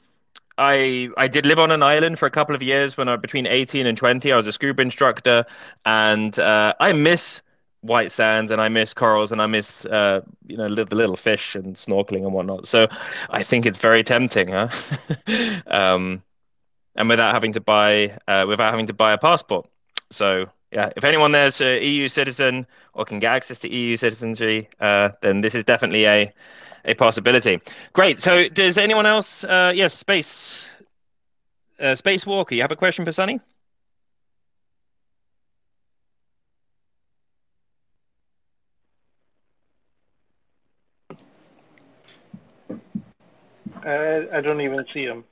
I I did live on an island for a couple of years when I between eighteen and twenty. I was a scuba instructor, and uh, I miss white sands and I miss corals and I miss uh, you know the little fish and snorkeling and whatnot. So I think it's very tempting, huh? um, and without having to buy uh, without having to buy a passport. So yeah, if anyone there's a EU citizen or can get access to EU citizenry, uh, then this is definitely a a possibility. Great. So does anyone else? Uh, yes, space. Uh, Spacewalker, you have a question for Sunny? I, I don't even see him.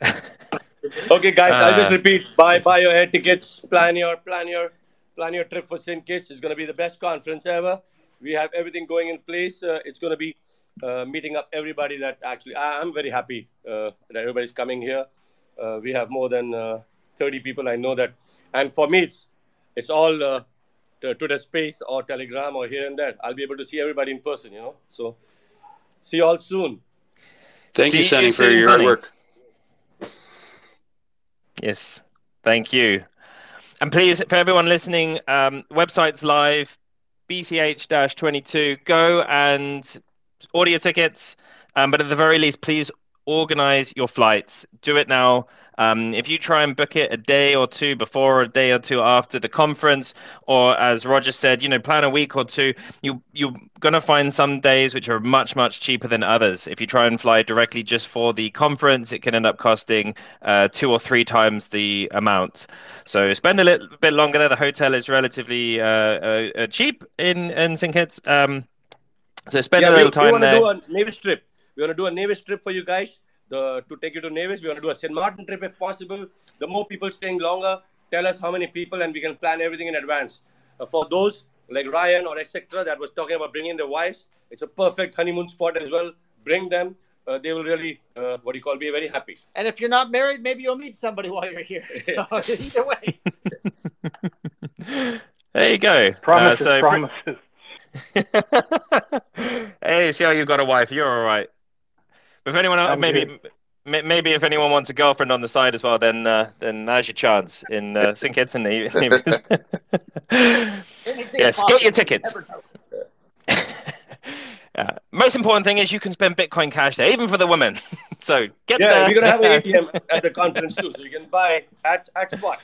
Okay, guys, I'll just Uh, repeat: buy buy your air tickets, plan your plan your plan your trip for St. Kitts. It's going to be the best conference ever. We have everything going in place. Uh, it's going to be uh, meeting up everybody that actually. I, I'm very happy uh, that everybody's coming here. Uh, we have more than uh, 30 people. I know that, and for me, it's it's all uh, to, to space or Telegram or here and there. I'll be able to see everybody in person. You know, so see you all soon. Thank you, See Sunny, you for your hard work. Yes, thank you. And please, for everyone listening, um, website's live, BCH-22. Go and order your tickets. Um, but at the very least, please organize your flights. Do it now. Um, if you try and book it a day or two before, or a day or two after the conference, or as Roger said, you know, plan a week or two, you you're gonna find some days which are much much cheaper than others. If you try and fly directly just for the conference, it can end up costing uh, two or three times the amount. So spend a little bit longer there. The hotel is relatively uh, uh, cheap in in St Kitts. Um, so spend yeah, a little we, time we want to there. do a Nevis trip. We want to do a Nevis trip for you guys. The to take you to Nevis. We want to do a St. Martin trip if possible. The more people staying longer, tell us how many people, and we can plan everything in advance. Uh, for those like Ryan or etc. that was talking about bringing their wives, it's a perfect honeymoon spot as well. Bring them. Uh, they will really, uh, what do you call, be very happy. And if you're not married, maybe you'll meet somebody while you're here. So either way. there you go. Promises, Uh, so promises. hey, see how you've got a wife. You're all right. But if anyone else, maybe m- maybe if anyone wants a girlfriend on the side as well, then uh, then now's your chance in uh, St Kitts and Nevis. Yes, get your tickets. Uh, most important thing is you can spend Bitcoin Cash there, even for the women. so get Yeah, there. we're gonna have an ATM at the conference too, so you can buy at at spot.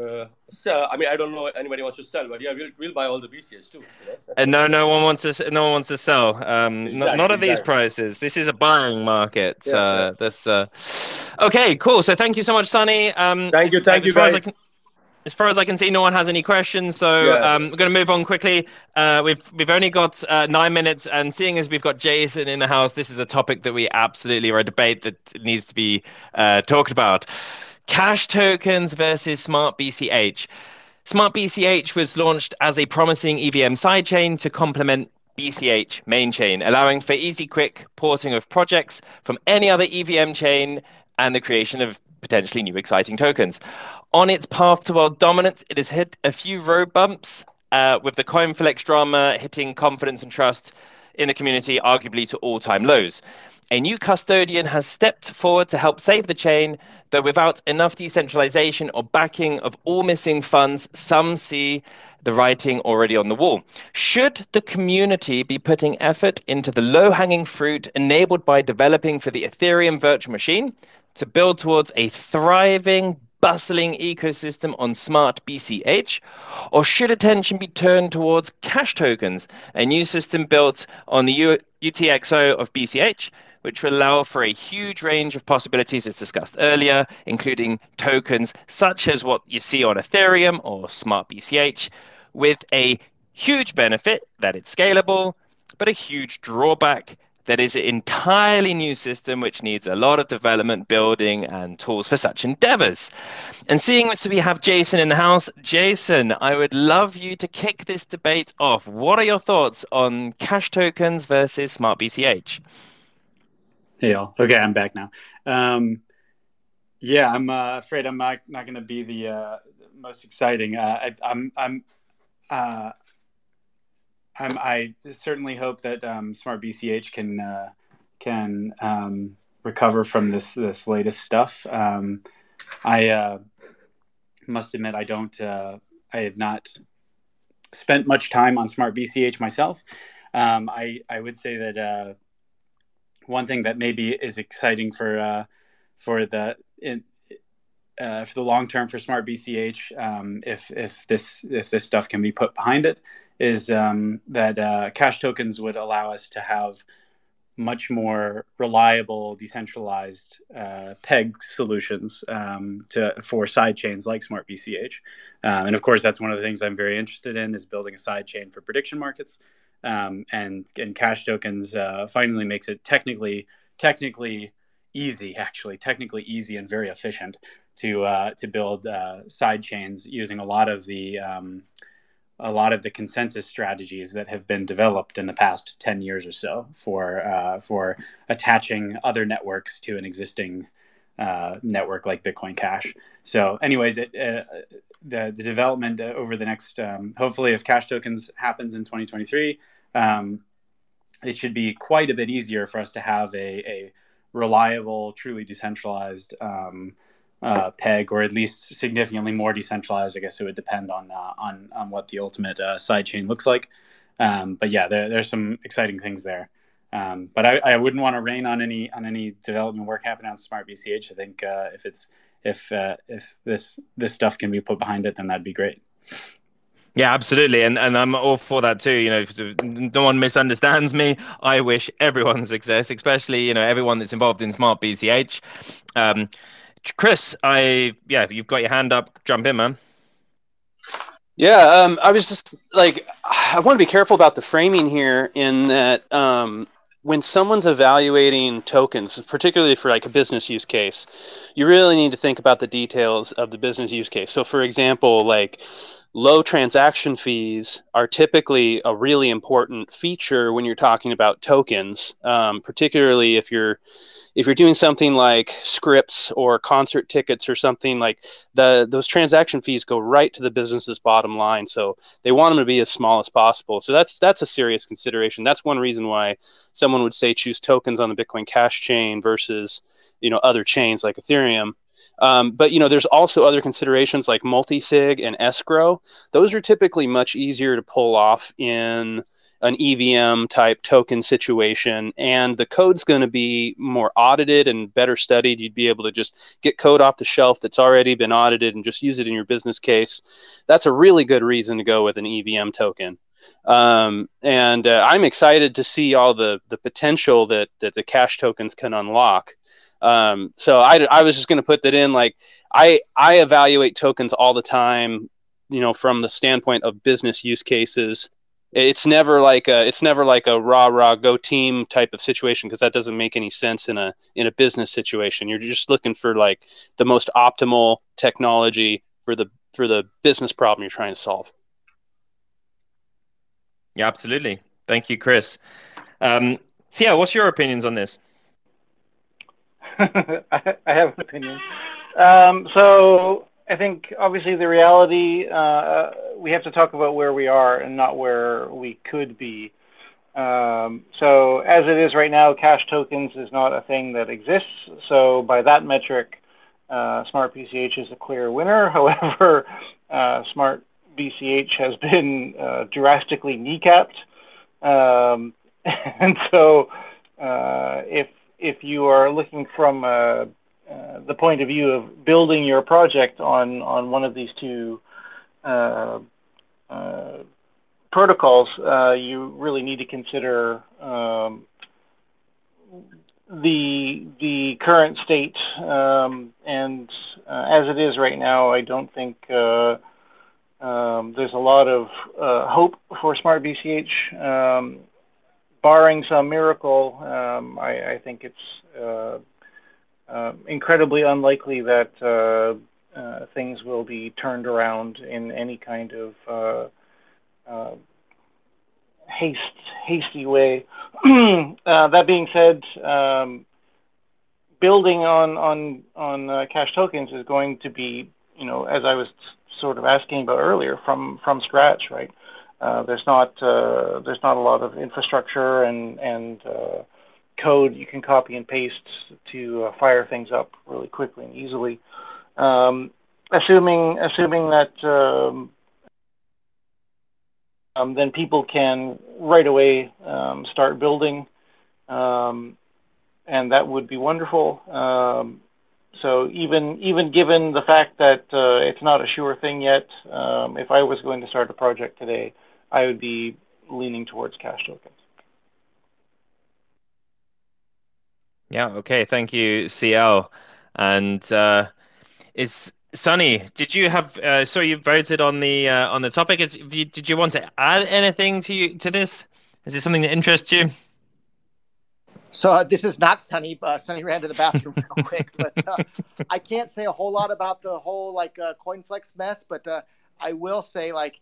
Uh, sell. I mean, I don't know anybody wants to sell, but yeah, we'll, we'll buy all the BCAs too. You know? And no, no one wants to. No one wants to sell. Um, Exactly, not, not at these prices. This is a buying market. Yeah, uh, This. Uh... Okay, cool. So thank you so much, Sunny. Um, Thank you, as- thank as you, far as I can- As far as I can see, no one has any questions, so Yeah. um, we're going to move on quickly. Uh, we've we've only got uh, nine minutes, and seeing as we've got Jason in the house, this is a topic that we absolutely or a debate that needs to be uh, talked about. Cash tokens versus smart BCH. Smart BCH was launched as a promising EVM sidechain to complement BCH mainchain, allowing for easy, quick porting of projects from any other EVM chain and the creation of potentially new exciting tokens. On its path to world dominance, it has hit a few road bumps, uh, with the CoinFlex drama hitting confidence and trust in the community arguably to all time lows. A new custodian has stepped forward to help save the chain, though without enough decentralization or backing of all missing funds, some see the writing already on the wall. Should the community be putting effort into the low hanging fruit enabled by developing for the Ethereum virtual machine to build towards a thriving, bustling ecosystem on smart BCH? Or should attention be turned towards cash tokens, a new system built on the U- UTXO of BCH? Which will allow for a huge range of possibilities, as discussed earlier, including tokens such as what you see on Ethereum or Smart BCH, with a huge benefit that it's scalable, but a huge drawback that is an entirely new system which needs a lot of development, building, and tools for such endeavors. And seeing as we have Jason in the house, Jason, I would love you to kick this debate off. What are your thoughts on cash tokens versus smart BCH? Hey, all. Okay, I'm back now. Um, yeah, I'm uh, afraid I'm not, not going to be the uh, most exciting. Uh, I, I'm I'm uh, I'm I certainly hope that um, Smart BCH can uh, can um, recover from this this latest stuff. Um, I uh, must admit I don't I have not spent much time on Smart BCH myself. Um, I I would say that. One thing that maybe is exciting for uh, for the in, uh, for the long term for Smart BCH, um, if if this if this stuff can be put behind it, is um, that uh, cash tokens would allow us to have much more reliable, decentralized uh, peg solutions um, to for side chains like Smart BCH, um, and of course that's one of the things I'm very interested in is building a side chain for prediction markets um, and and cash tokens uh, finally makes it technically technically easy actually technically easy and very efficient to uh, to build uh, side chains using a lot of the um, a lot of the consensus strategies that have been developed in the past 10 years or so for uh, for attaching other networks to an existing uh, network like Bitcoin Cash. So, anyways, it, uh, the the development over the next um, hopefully if Cash tokens happens in 2023, um, it should be quite a bit easier for us to have a, a reliable, truly decentralized um, uh, peg, or at least significantly more decentralized. I guess it would depend on uh, on on what the ultimate uh, sidechain looks like. Um, but yeah, there, there's some exciting things there. Um, but I, I, wouldn't want to rain on any on any development work happening on Smart BCH. I think uh, if it's if uh, if this this stuff can be put behind it, then that'd be great. Yeah, absolutely, and and I'm all for that too. You know, no one misunderstands me. I wish everyone success, especially you know everyone that's involved in Smart BCH. Um, Chris, I yeah, you've got your hand up. Jump in, man. Yeah, um, I was just like, I want to be careful about the framing here in that um, when someone's evaluating tokens, particularly for like a business use case, you really need to think about the details of the business use case. So, for example, like low transaction fees are typically a really important feature when you're talking about tokens, um, particularly if you're if you're doing something like scripts or concert tickets or something like the those transaction fees go right to the business's bottom line so they want them to be as small as possible. So that's that's a serious consideration. That's one reason why someone would say choose tokens on the bitcoin cash chain versus you know other chains like ethereum Um, but you know, there's also other considerations like multi-sig and escrow. Those are typically much easier to pull off in an EVM type token situation, and the code's going to be more audited and better studied. You'd be able to just get code off the shelf that's already been audited and just use it in your business case. That's a really good reason to go with an EVM token. Um, and uh, I'm excited to see all the the potential that that the cash tokens can unlock. Um, so I, I was just going to put that in. Like I I evaluate tokens all the time. You know, from the standpoint of business use cases it's never like a it's never like a rah rah go team type of situation because that doesn't make any sense in a in a business situation you're just looking for like the most optimal technology for the for the business problem you're trying to solve yeah absolutely thank you chris um, so yeah what's your opinions on this I, have an opinion um, so I think obviously the reality uh, we have to talk about where we are and not where we could be. Um, so as it is right now, cash tokens is not a thing that exists. So by that metric, uh, Smart BCH is a clear winner. However, uh, Smart BCH has been uh, drastically kneecapped, um, and so uh, if if you are looking from a uh, the point of view of building your project on on one of these two uh, uh, protocols, uh, you really need to consider um, the the current state. Um, and uh, as it is right now, I don't think um, there's a lot of hope for Smart BCH. Um, barring some miracle, um, I, I, think it's uh, incredibly unlikely that uh, uh, things will be turned around in any kind of uh, uh, haste, hasty way. that being said, um, building on on on cash tokens is going to be, you know, as I was sort of asking about earlier, from from scratch, right? There's not there's not a lot of infrastructure and and code you can copy and paste to uh, fire things up really quickly and easily. Um, assuming assuming that um, um, then people can right away um, start building, um, and that would be wonderful. Um, so even even given the fact that uh, it's not a sure thing yet, if I was going to start a project today, I would be leaning towards cash tokens. Yeah. Okay. Thank you, CL. And uh, is Sunny? Did you have? Uh, so you voted on the uh, on the topic. Is you, did you want to add anything to you to this? Is this something that interests you? So uh, this is not Sunny. Uh, Sunny ran to the bathroom real quick, but uh, I can't say a whole lot about the whole like uh, CoinFlex mess. But uh, I will say like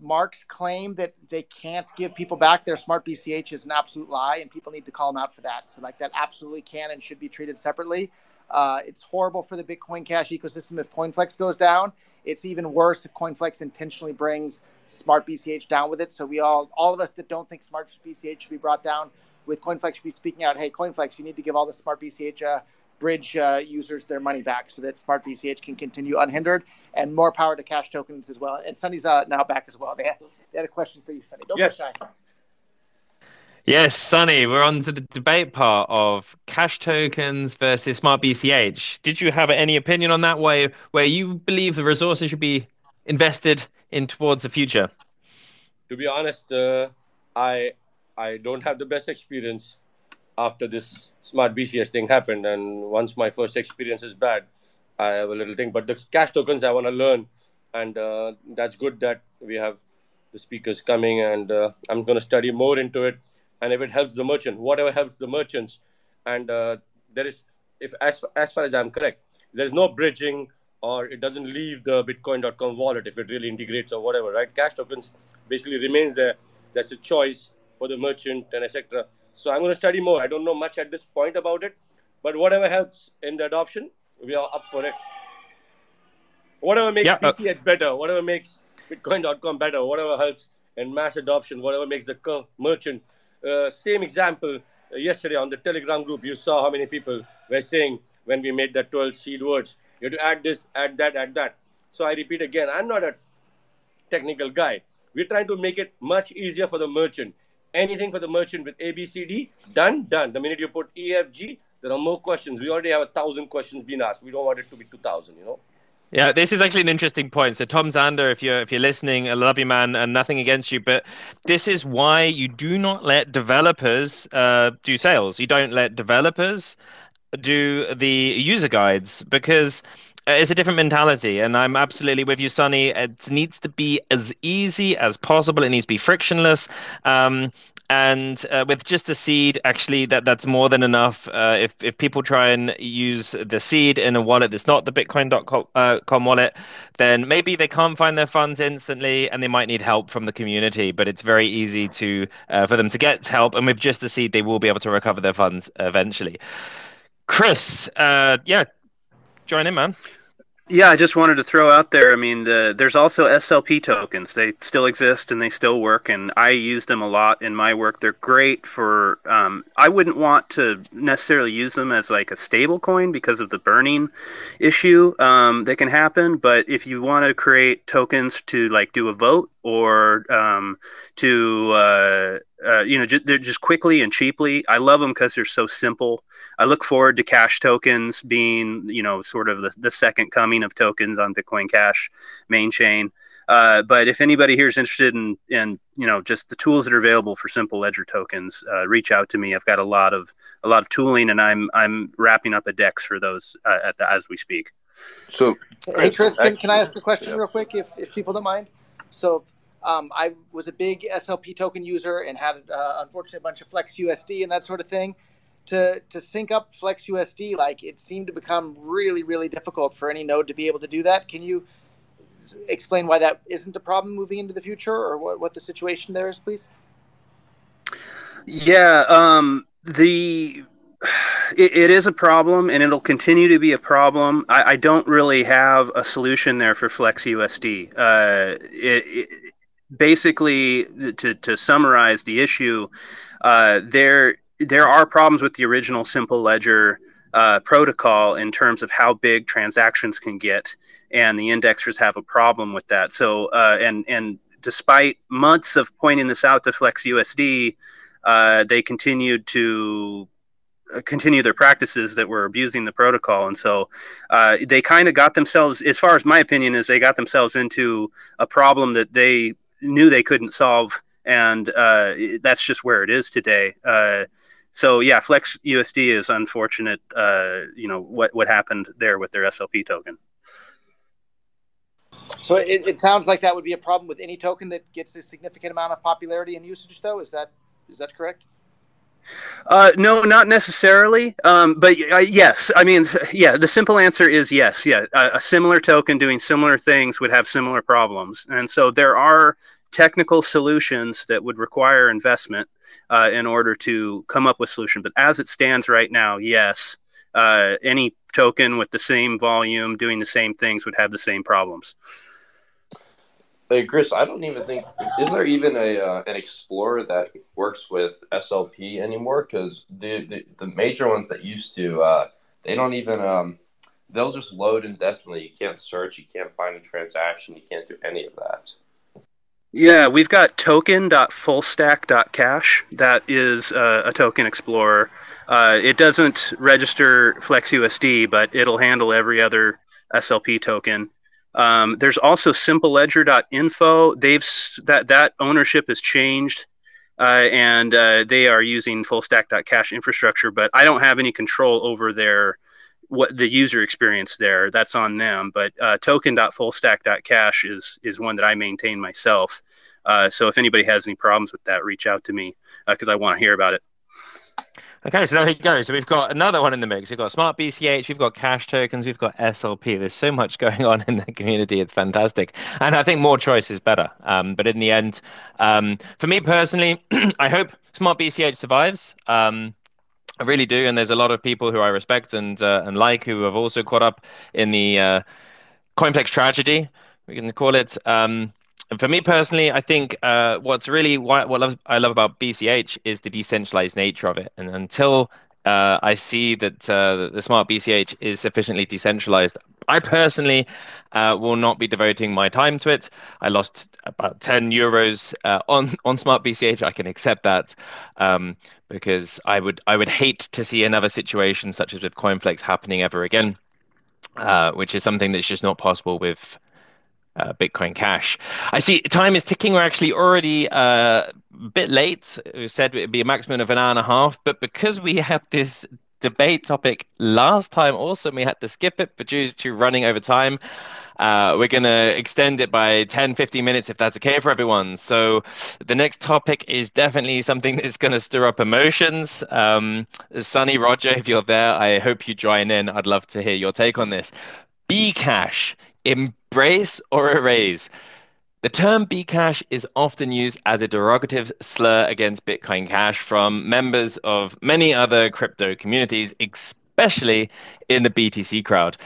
Mark's claim that they can't give people back their smart BCH is an absolute lie, and people need to call him out for that. So, like, that absolutely can and should be treated separately. Uh, it's horrible for the Bitcoin Cash ecosystem if CoinFlex goes down. It's even worse if CoinFlex intentionally brings Smart BCH down with it. So we all, all of us that don't think Smart BCH should be brought down with CoinFlex should be speaking out. Hey, CoinFlex, you need to give all the Smart BCH uh, bridge uh, users their money back so that Smart BCH can continue unhindered. And more power to cash tokens as well. And Sunny's uh, now back as well. They had, they had a question for you, Sunny. Don't yes. be shy. Yes, Sunny, we're on to the debate part of cash tokens versus smart BCH. Did you have any opinion on that way where you believe the resources should be invested in towards the future? To be honest, uh, I I don't have the best experience after this smart BCS thing happened. And once my first experience is bad, I have a little thing. But the cash tokens I want to learn, and uh, that's good that we have the speakers coming, and uh, I'm going to study more into it. And if it helps the merchant, whatever helps the merchants, and uh, there is, if as as far as I'm correct, there's no bridging or it doesn't leave the Bitcoin.com wallet if it really integrates or whatever, right? Cash tokens basically remains there. That's a choice for the merchant and etc. So I'm going to study more. I don't know much at this point about it, but whatever helps in the adoption, we are up for it. Whatever makes yeah, uh, better, whatever makes Bitcoin.com better, whatever helps in mass adoption, whatever makes the merchant. Uh, same example uh, yesterday on the Telegram group, you saw how many people were saying when we made that 12 seed words You have to add this, add that, add that. So I repeat again, I'm not a technical guy. We're trying to make it much easier for the merchant. Anything for the merchant with ABCD, done, done. The minute you put EFG, there are more questions. We already have a thousand questions being asked. We don't want it to be two thousand, you know. Yeah, this is actually an interesting point. So, Tom Zander, if you're if you're listening, I love you, man, and nothing against you, but this is why you do not let developers uh, do sales. You don't let developers do the user guides because it's a different mentality and i'm absolutely with you Sunny. It needs to be as easy as possible. It needs to be frictionless. Um, and uh, with just the seed actually that that's more than enough. Uh, if if people try and use the seed in a wallet that's not the bitcoin.com uh, wallet then maybe they can't find their funds instantly and they might need help from the community but it's very easy to uh, for them to get help and with just the seed they will be able to recover their funds eventually. Chris uh, yeah join in man yeah, I just wanted to throw out there. I mean, the, there's also SLP tokens. They still exist and they still work, and I use them a lot in my work. They're great for. Um, I wouldn't want to necessarily use them as like a stable coin because of the burning issue um, that can happen. But if you want to create tokens to like do a vote or um, to uh, uh, you know just, they're just quickly and cheaply. I love them because they're so simple. I look forward to Cash tokens being you know sort of the, the second coming of tokens on Bitcoin Cash main chain. Uh, but if anybody here is interested in, in you know just the tools that are available for simple ledger tokens, uh, reach out to me. I've got a lot of a lot of tooling, and I'm I'm wrapping up a DEX for those uh, the, as we speak. So, hey Chris, can, can I ask a question yeah. real quick, if if people don't mind? So um, I was a big SLP token user and had, uh, unfortunately, a bunch of Flex USD and that sort of thing. To to sync up Flex USD, like it seemed to become really, really difficult for any node to be able to do that. Can you explain why that isn't a problem moving into the future, or what, what the situation there is, please? Yeah, um, the it, it is a problem and it'll continue to be a problem. I, I, don't really have a solution there for Flex USD. Uh, it, basically, to, to summarize the issue, uh, there there are problems with the original Simple Ledger uh, protocol in terms of how big transactions can get, and the indexers have a problem with that. So, uh, and and despite months of pointing this out to FlexUSD, uh, they continued to uh, continue their practices that were abusing the protocol and so uh, they kind of got themselves as far as my opinion is they got themselves into a problem that they knew they couldn't solve, and uh, that's just where it is today. Uh, so yeah, Flex USD is unfortunate. Uh, you know what what happened there with their SLP token. So it, it sounds like that would be a problem with any token that gets a significant amount of popularity and usage, though. Is that is that correct? Uh, no, not necessarily. Um, but uh, yes, I mean, yeah. The simple answer is yes. Yeah, a, a, similar token doing similar things would have similar problems, and so there are technical solutions that would require investment uh, in order to come up with solution. But as it stands right now, yes, uh, any token with the same volume doing the same things would have the same problems. Hey Chris, I don't even think is there even a uh, an Explorer that works with SLP anymore? Because the, the, the major ones that used to, uh, they don't even um, they'll just load indefinitely. You can't search, you can't find a transaction, you can't do any of that. Yeah, we've got token.fullstack.cash. That is uh, a token explorer. Uh, it doesn't register FlexUSD, but it'll handle every other SLP token. Um, there's also simpleledger.info. They've that that ownership has changed, uh, and uh, they are using fullstack.cash infrastructure. But I don't have any control over their what the user experience there. That's on them. But uh, token.fullstack.cash is is one that I maintain myself. Uh, so if anybody has any problems with that, reach out to me because uh, I want to hear about it. Okay, so there you go. So we've got another one in the mix. We've got Smart BCH, we've got cash tokens, we've got SLP. There's so much going on in the community. It's fantastic. And I think more choice is better. Um, but in the end, um, for me personally, I hope Smart BCH survives. Um, I really do. And there's a lot of people who I respect and uh, and like who have also caught up in the uh, tragedy, we can call it. Um, and for me personally, I think uh, what's really what, what I love about BCH is the decentralized nature of it. And until uh, I see that uh, the smart BCH is sufficiently decentralized, I personally uh, will not be devoting my time to it. I lost about 10 euros uh, on on Smart BCH. I can accept that um, because I would I would hate to see another situation such as with CoinFlex happening ever again, uh, which is something that's just not possible with uh, Bitcoin Cash. I see time is ticking. We're actually already uh, a bit late. We said it'd be a maximum of an hour and a half, but because we had this debate topic last time, also we had to skip it, but due to running over time, uh, we're going to extend it by 10, 15 minutes if that's okay for everyone. So the next topic is definitely something that's going to stir up emotions. Um, Sunny, Roger, if you're there, I hope you join in. I'd love to hear your take on this. Bcash, embrace or erase? The term Bcash is often used as a derogative slur against Bitcoin Cash from members of many other crypto communities, especially in the BTC crowd.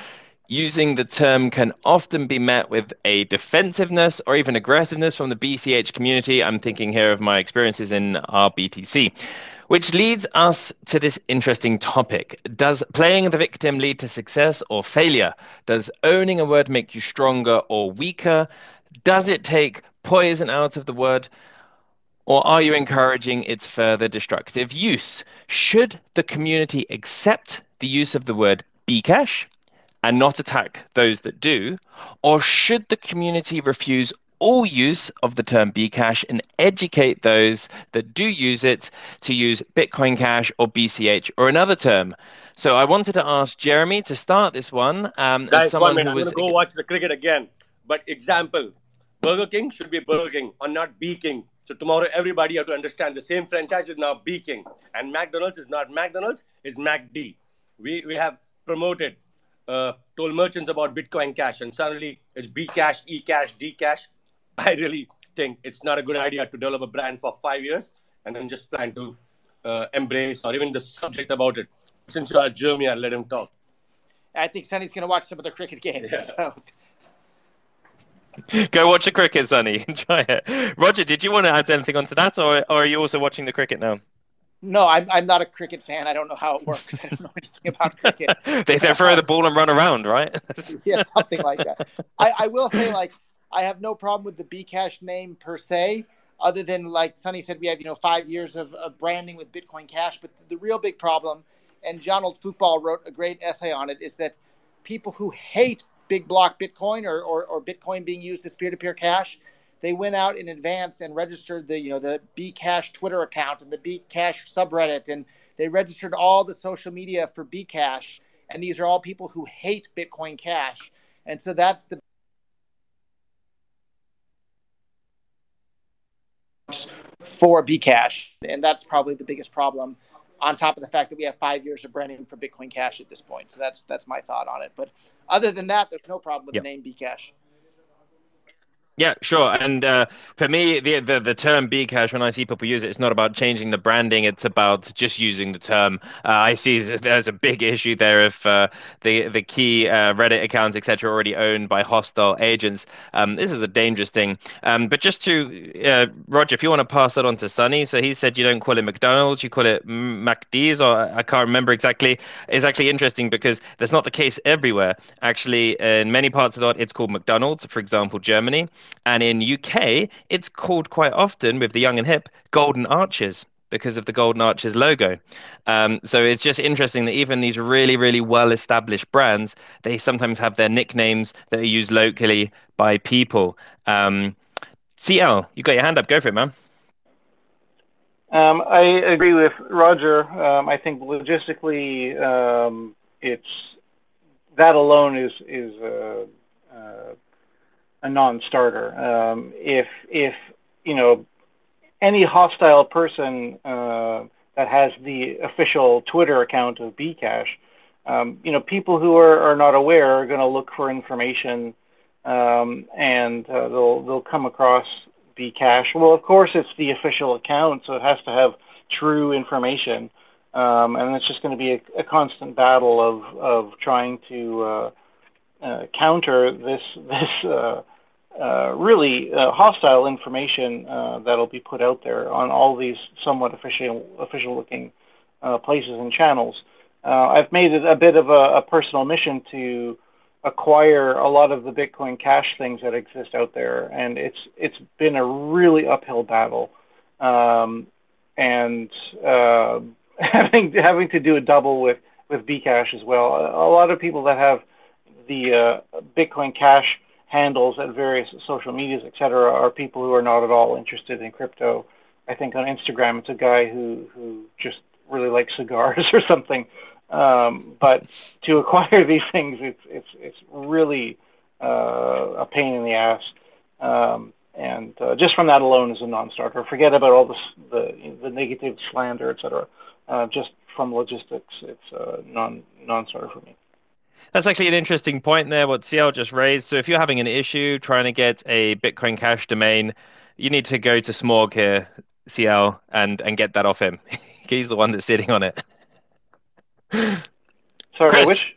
Using the term can often be met with a defensiveness or even aggressiveness from the BCH community. I'm thinking here of my experiences in r/btc. Which leads us to this interesting topic. Does playing the victim lead to success or failure? Does owning a word make you stronger or weaker? Does it take poison out of the word? Or are you encouraging its further destructive use? Should the community accept the use of the word Bcash and not attack those that do? Or should the community refuse all use of the term Bcash and educate those that do use it to use Bitcoin Cash or BCH or another term? So I wanted to ask Jeremy to start this one. Um, Guys, one minute. I'm going to go watch the cricket again. But example, Burger King should be Burger King or not B King. So tomorrow, everybody have to understand the same franchise is now B King, and McDonald's is not McDonald's, is MacD. We we have promoted, uh, told merchants about Bitcoin Cash, and suddenly it's B Cash, E Cash, D Cash. I really think it's not a good idea to develop a brand for five years and then just plan to uh, embrace or even the subject about it. Since you are Jeremy, I'll let him talk. I think Sunny's going to watch some of the cricket games. Yeah. So. Go watch the cricket, Sunny. Enjoy it. Roger, did you want to add anything onto that, or, or are you also watching the cricket now? No, I'm, I'm not a cricket fan. I don't know how it works. I don't know anything about cricket. they, they throw the ball and run around, right? yeah, something like that. I, I will say, like, I have no problem with the Bcash name per se, other than, like Sunny said, we have, you know, five years of, of branding with Bitcoin Cash. But the, the real big problem, and Jonald Fyookball wrote a great essay on it, is that people who hate big block Bitcoin or, or, or Bitcoin being used as peer-to-peer cash, they went out in advance and registered the you know the Bcash Twitter account and the Bcash subreddit, and they registered all the social media for Bcash. And these are all people who hate Bitcoin Cash, and so that's the for Bcash, and that's probably the biggest problem on top of the fact that we have five years of branding for Bitcoin Cash at this point. So that's that's my thought on it. But other than that, there's no problem with yep. the name Bcash. Yeah, sure. And uh, for me, the, the the term Bcash, when I see people use it, it's not about changing the branding. It's about just using the term. Uh, I see there's a big issue there if uh, the the key uh, Reddit accounts, etc., already owned by hostile agents. Um, this is a dangerous thing. Um, but just to uh, Roger, if you want to pass that on to Sunny, so he said you don't call it McDonald's, you call it MacD's, or I can't remember exactly. It's actually interesting because that's not the case everywhere. Actually, in many parts of the world, it's called McDonald's. For example, Germany. And in UK, it's called quite often with the young and hip Golden Arches because of the Golden Arches logo. Um, so it's just interesting that even these really, really well established brands, they sometimes have their nicknames that are used locally by people. Um, CL, you got your hand up. Go for it, man. Um, I agree with Roger. Um, I think logistically, um, it's that alone is is uh, uh, a non-starter. Um, if if you know any hostile person uh, that has the official Twitter account of Bcash, um, you know people who are, are not aware are going to look for information um, and uh, they'll they'll come across Bcash. Well, of course it's the official account, so it has to have true information. Um, and it's just going to be a, a, constant battle of, of trying to uh, uh, counter this this uh, uh, really uh, hostile information uh, that'll be put out there on all these somewhat official official looking uh, places and channels. Uh, I've made it a bit of a, a personal mission to acquire a lot of the Bitcoin Cash things that exist out there, and it's it's been a really uphill battle, um, and uh, having having to do a double with with Bcash as well. A, a lot of people that have the Bitcoin Cash handles at various social medias, etc., are people who are not at all interested in crypto. I think on Instagram, it's a guy who who just really likes cigars or something. Um, but to acquire these things, it's it's it's really uh, a pain in the ass. Um, and uh, just from that alone is a non-starter. Forget about all the the, negative slander, etc. Uh, just from logistics, it's a non non-starter for me. That's actually an interesting point there, what CL just raised. So if you're having an issue trying to get a Bitcoin Cash domain, you need to go to Smaug here, CL, and and get that off him. He's the one that's sitting on it. Sorry, Chris, which?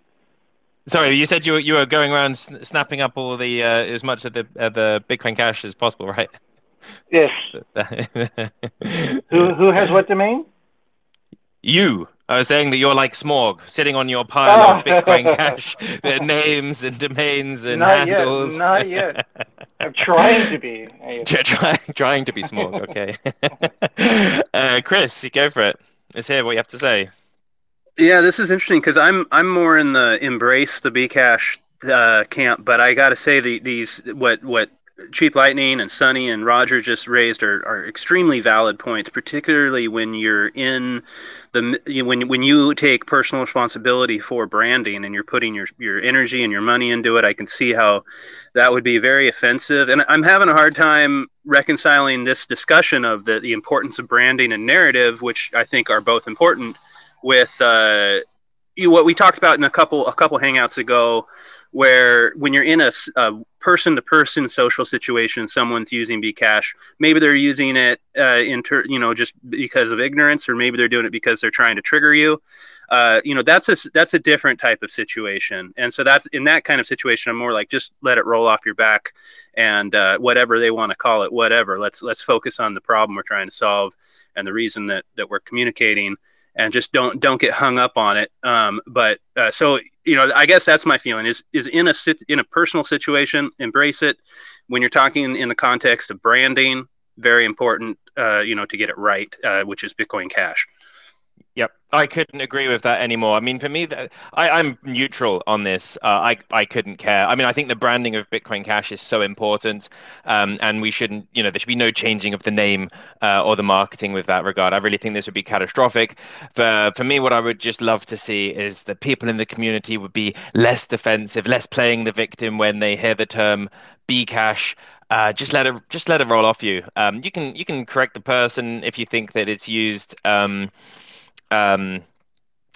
Sorry, you said you were you were going around snapping up all the uh, as much of the uh, the Bitcoin Cash as possible, right? Yes. who who has what domain? You. I was saying that you're like Smaug, sitting on your pile of Bitcoin Cash their names and domains and not handles. Yet, not yet. I'm trying to be. trying, trying to be Smaug. Okay. uh, Chris, you go for it. Let's hear what you have to say. Yeah, this is interesting because I'm I'm more in the embrace the Bcash uh, camp, but I got to say the, these what what Cheap Lightning and Sunny and Roger just raised are, are extremely valid points, particularly when you're in the when when you take personal responsibility for branding and you're putting your your energy and your money into it. I can see how that would be very offensive, and I'm having a hard time reconciling this discussion of the the importance of branding and narrative, which I think are both important, with uh, what we talked about in a couple a couple hangouts ago where when you're in a, person to person social situation, someone's using Bcash. Maybe they're using it uh, inter, you know, just because of ignorance, or maybe they're doing it because they're trying to trigger you. Uh, you know, that's a that's a different type of situation. And so that's in that kind of situation, I'm more like just let it roll off your back, and uh, whatever they want to call it, whatever. Let's let's focus on the problem we're trying to solve and the reason that that we're communicating and just don't don't get hung up on it. Um, but uh, so you know, I guess that's my feeling is is in a in a personal situation, embrace it. When you're talking in the context of branding, very important, uh, you know, to get it right, uh, which is Bitcoin Cash. I couldn't agree with that anymore. I mean, for me, I, I'm neutral on this. Uh, I I couldn't care. I mean, I think the branding of Bitcoin Cash is so important, um, and we shouldn't. You know, there should be no changing of the name uh, or the marketing with that regard. I really think this would be catastrophic. For for me, what I would just love to see is that people in the community would be less defensive, less playing the victim when they hear the term Bcash. Uh, just let it just let it roll off you. Um, you can you can correct the person if you think that it's used. Um, um,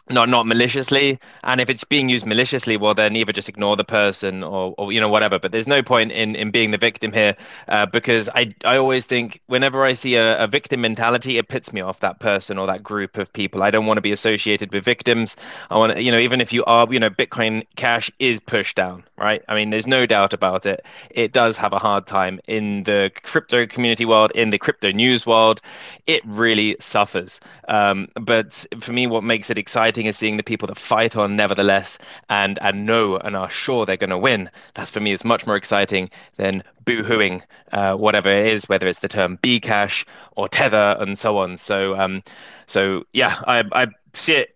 not not maliciously. And if it's being used maliciously well then either just ignore the person or, or you know whatever. But there's no point in in being the victim here uh, because i i always think whenever i see a, a, victim mentality it puts me off that person or that group of people. I don't want to be associated with victims. I want to you know even if you are you know bitcoin cash is pushed down right? I mean there's no doubt about it. It does have a hard time in the crypto community world in the crypto news world. It really suffers. Um, but for me what makes it exciting exciting is seeing the people that fight on nevertheless and and know and are sure they're going to win. That's for me is much more exciting than boohooing uh, whatever it is, whether it's the term Bcash or tether and so on. So um, so yeah, I I see it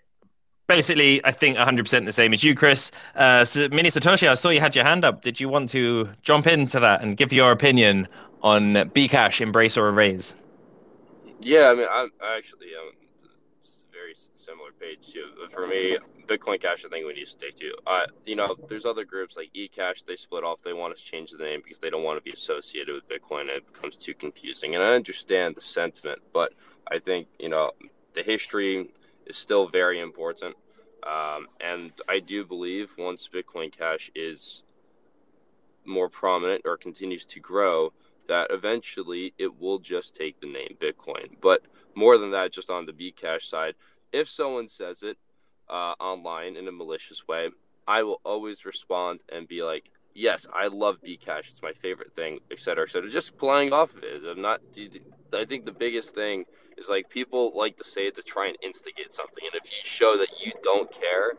basically, I think 100% the same as you, Chris. Uh, so, Mini Satoshi, I saw you had your hand up. Did you want to jump into that and give your opinion on Bcash, embrace or erase? Yeah, I mean, I, I actually um, similar page too. For me, Bitcoin Cash, I think we need to stick to. Uh, you know, there's other groups like eCash. They split off. They want us to change the name because they don't want to be associated with Bitcoin. It becomes too confusing. And I understand the sentiment, but I think you know the history is still very important. Um, and I do believe once Bitcoin Cash is more prominent or continues to grow, that eventually it will just take the name Bitcoin. But more than that, just on the Bcash side, if someone says it uh, online in a malicious way, I will always respond and be like, "Yes, I love Bcash. It's my favorite thing, etc., etc." Just playing off of it. I'm not. I think the biggest thing is like people like to say it to try and instigate something, and if you show that you don't care,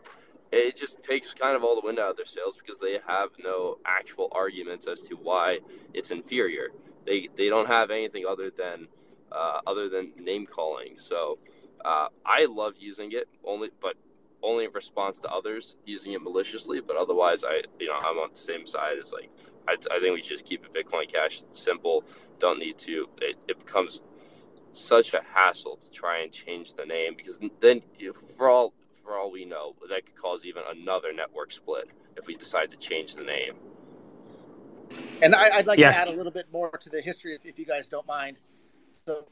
it just takes kind of all the wind out of their sails because they have no actual arguments as to why it's inferior. They they don't have anything other than uh, other than name calling. So uh, I love using it only, but only in response to others using it maliciously. But otherwise, I you know I'm on the same side as like I, I think we just keep it Bitcoin Cash simple. Don't need to. It, it becomes such a hassle to try and change the name because then for all for all we know that could cause even another network split if we decide to change the name. And I, would like Yeah. to add a little bit more to the history, if, if you guys don't mind. So,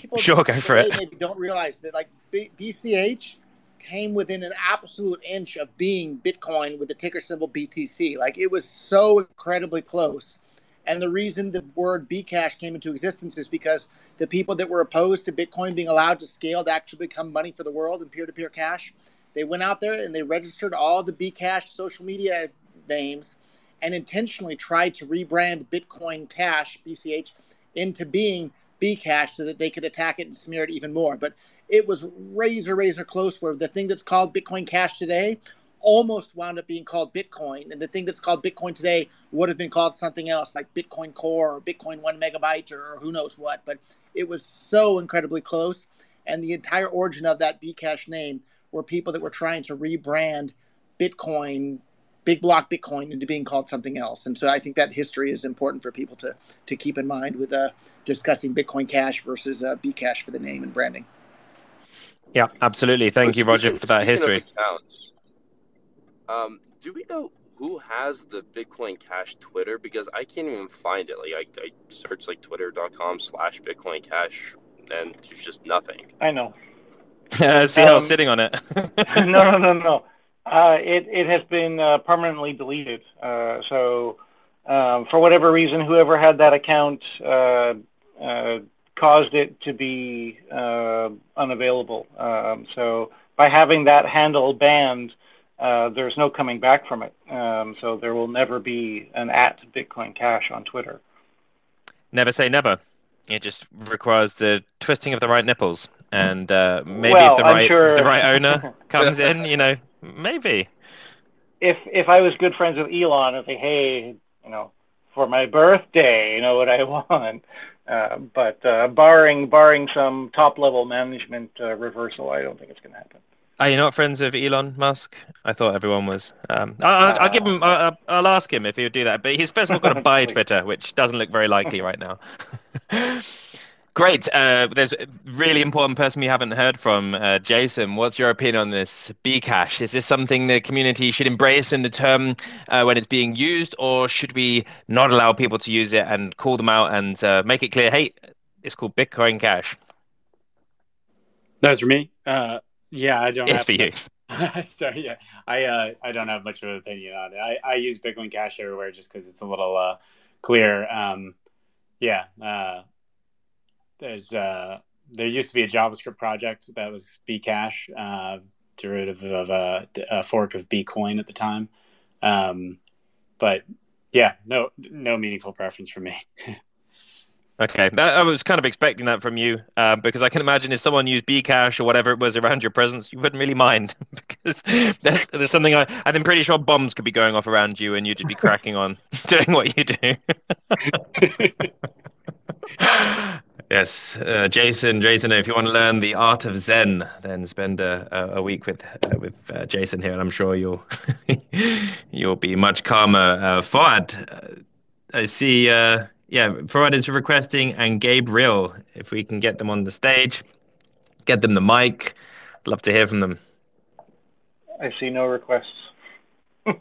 people Sure, go for it. don't realize that like B- BCH came within an absolute inch of being Bitcoin with the ticker symbol BTC. Like it was so incredibly close. And the reason the word Bcash came into existence is because the people that were opposed to Bitcoin being allowed to scale to actually become money for the world and peer-to-peer cash, they went out there and they registered all the Bcash social media names and intentionally tried to rebrand Bitcoin Cash BCH into being Bcash so that they could attack it and smear it even more. But it was razor razor close where the thing that's called Bitcoin Cash today almost wound up being called Bitcoin, and the thing that's called Bitcoin today would have been called something else like Bitcoin Core or Bitcoin One Megabyte or, who knows what. But it was so incredibly close, and the entire origin of that Bcash name were people that were trying to rebrand Bitcoin, big block Bitcoin, into being called something else. And so I think that history is important for people to to keep in mind with uh, discussing Bitcoin Cash versus uh, Bcash for the name and branding. Yeah, absolutely. Thank But you, Roger, for that history. accounts, um, do we know who has the Bitcoin Cash Twitter? Because I can't even find it. Like I, I search like twitter.com slash Bitcoin Cash and there's just nothing. I know. Uh, see how Um, sitting on it. no, no, no, no. Uh, it it has been uh, permanently deleted. Uh, so, um, for whatever reason, whoever had that account uh, uh, caused it to be unavailable. Um, so, by having that handle banned, there's no coming back from it. Um, so, there will never be an at Bitcoin Cash on Twitter. never say never. It just requires the twisting of the right nipples, and uh, maybe Well, if the right sure- if the right owner comes in, you know, maybe. if if I was good friends with Elon, I'd say, hey, you know, for my birthday, you know what I want. Uh, but uh, barring barring some top level management uh, reversal, I don't think it's going to happen. Are you not friends with Elon Musk? I thought everyone was. Um, I'll, I'll, I'll give him. I'll, I'll ask him if he would do that. But he's first of all got to buy Twitter, which doesn't look very likely right now. Great. Uh, there's a really important person we haven't heard from, uh, Jason. What's your opinion on this Bcash? Is this something the community should embrace in the term uh, when it's being used, or should we not allow people to use it and call them out and uh, make it clear, hey, it's called Bitcoin Cash? That's for me. Uh, yeah, I don't. It's have for you. so yeah, I uh, I don't have much of an opinion on it. I, I use Bitcoin Cash everywhere just because it's a little uh, clear. Um, yeah, uh, there's uh, there used to be a JavaScript project that was Bcash, uh, derivative of a, a fork of Bcoin at the time. Um, but yeah, no no meaningful preference for me. Okay, that, I was kind of expecting that from you um, because I can imagine if someone used Bcash or whatever it was around your presence, you wouldn't really mind because there's, there's something I, I'm pretty sure bombs could be going off around you and you'd just be cracking on doing what you do. Yes, uh, Jason, Jason, if you want to learn the art of Zen, then spend a, a, week with uh, with uh, Jason here, and I'm sure you'll you'll be much calmer. Uh, uh, I see. Uh, yeah, Farad is requesting and Gabriel, if we can get them on the stage, get them the mic. I'd love to hear from them. I see no requests.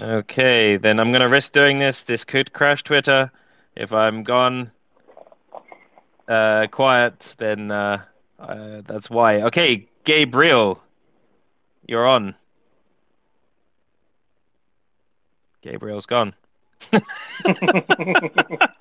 Okay, then I'm gonna risk doing this. This could crash Twitter. If I'm gone uh, quiet, then uh, uh, that's why. Okay, Gabriel, you're on. Gabriel's gone.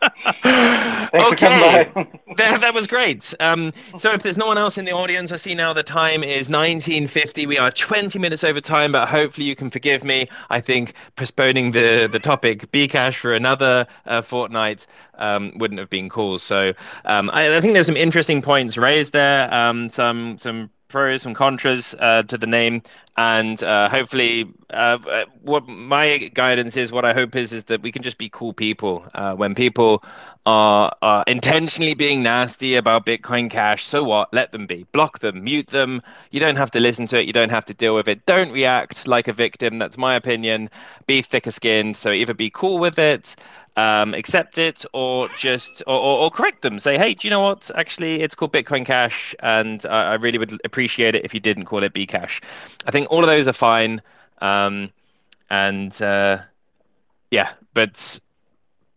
Thanks for coming okay, that, that was great. Um, so if there's no one else in the audience, I see now the time is 1950. We are 20 minutes over time, but hopefully you can forgive me. I think postponing the, the topic Bcash for another uh, fortnight um, wouldn't have been cool. So um, I, I think there's some interesting points raised there. Um, some some pros and contras uh, to the name, and uh, hopefully, uh, uh, what my guidance is, what I hope is, is that we can just be cool people. Uh, when people are, are intentionally being nasty about Bitcoin Cash, so what? Let them be. Block them, mute them. You don't have to listen to it. You don't have to deal with it. Don't react like a victim. That's my opinion. Be thicker skinned. So either be cool with it um, accept it or just or, or, or, correct them. Say hey do you know what? Actually it's called bitcoin cash and I, I really would appreciate it if you didn't call it bcash. I think all of those are fine um, and uh, yeah but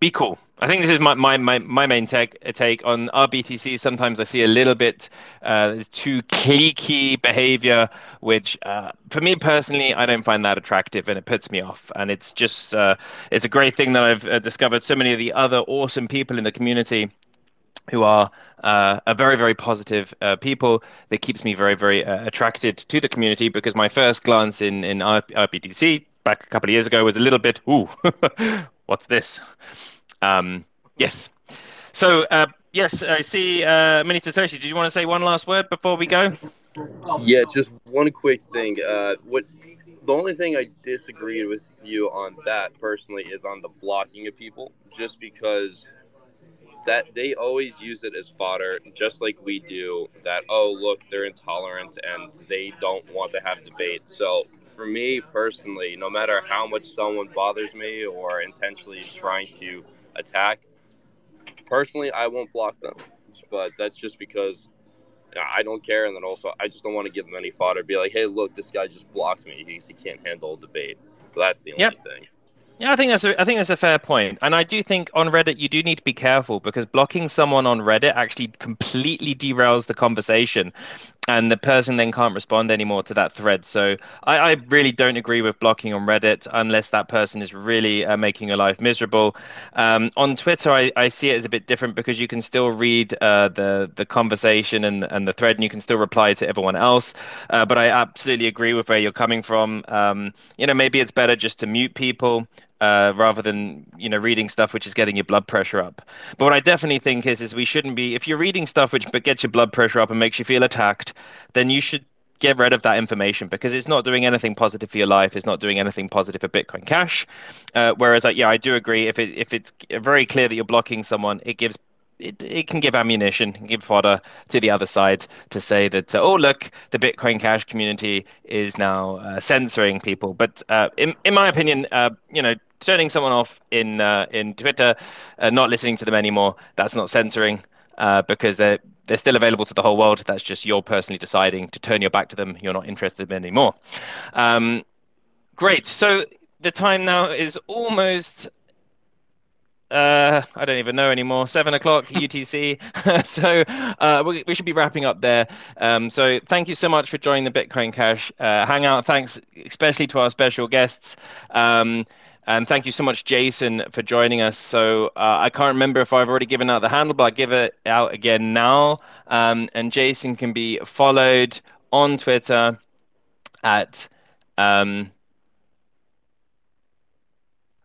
be cool I think this is my, my, my, my main take, take on RBTC. Sometimes I see a little bit uh, too cliquey behavior, which uh, for me personally, I don't find that attractive and it puts me off. And it's just, uh, it's a great thing that I've uh, discovered so many of the other awesome people in the community who are uh, a very very positive uh, people that keeps me very very uh, attracted to the community because my first glance in in RBTC back a couple of years ago was a little bit ooh what's this um, yes. So, uh, yes, I see uh, Mini Satoshi. Did you want to say one last word before we go? Yeah, just one quick thing. Uh, what the only thing I disagreed with you on that personally is on the blocking of people, just because that they always use it as fodder, just like we do. That oh look, they're intolerant and they don't want to have debate. So for me personally, no matter how much someone bothers me or intentionally is trying to attack. Personally, I won't block them, but that's just because you know, I don't care, and then also I just don't want to give them any fodder. Be like, hey, look, this guy just blocks me because he can't handle debate. But that's the only yep. thing. Yeah, I think that's a, I think that's a fair point, and I do think on Reddit you do need to be careful because blocking someone on Reddit actually completely derails the conversation, and the person then can't respond anymore to that thread. So I, I really don't agree with blocking on Reddit unless that person is really uh, making your life miserable. Um, on Twitter, I, I see it as a bit different because you can still read uh, the the conversation and and the thread, and you can still reply to everyone else. Uh, but I absolutely agree with where you're coming from. Um, you know, maybe it's better just to mute people uh, rather than you know reading stuff which is getting your blood pressure up. But what I definitely think is is we shouldn't be if you're reading stuff which but gets your blood pressure up and makes you feel attacked, then you should get rid of that information because it's not doing anything positive for your life. It's not doing anything positive for Bitcoin Cash. Uh, whereas, uh, yeah, I do agree. If it if it's very clear that you're blocking someone, it gives it, it can give ammunition, give fodder to the other side to say that, uh, oh, look, the Bitcoin Cash community is now uh, censoring people. But uh, in, in my opinion, uh, you know, turning someone off in uh, in Twitter, uh, not listening to them anymore, that's not censoring because they're they're still available to the whole world. That's just you're personally deciding to turn your back to them. You're not interested in them anymore. Um, great. So the time now is almost uh, I don't even know anymore. Seven o'clock UTC. so uh, we, we, should be wrapping up there. Um, so thank you so much for joining the Bitcoin Cash uh, Hangout. Thanks especially to our special guests. Um, and thank you so much, Jason, for joining us. So uh, I can't remember if I've already given out the handle, but I give it out again now. Um, and Jason can be followed on Twitter at um,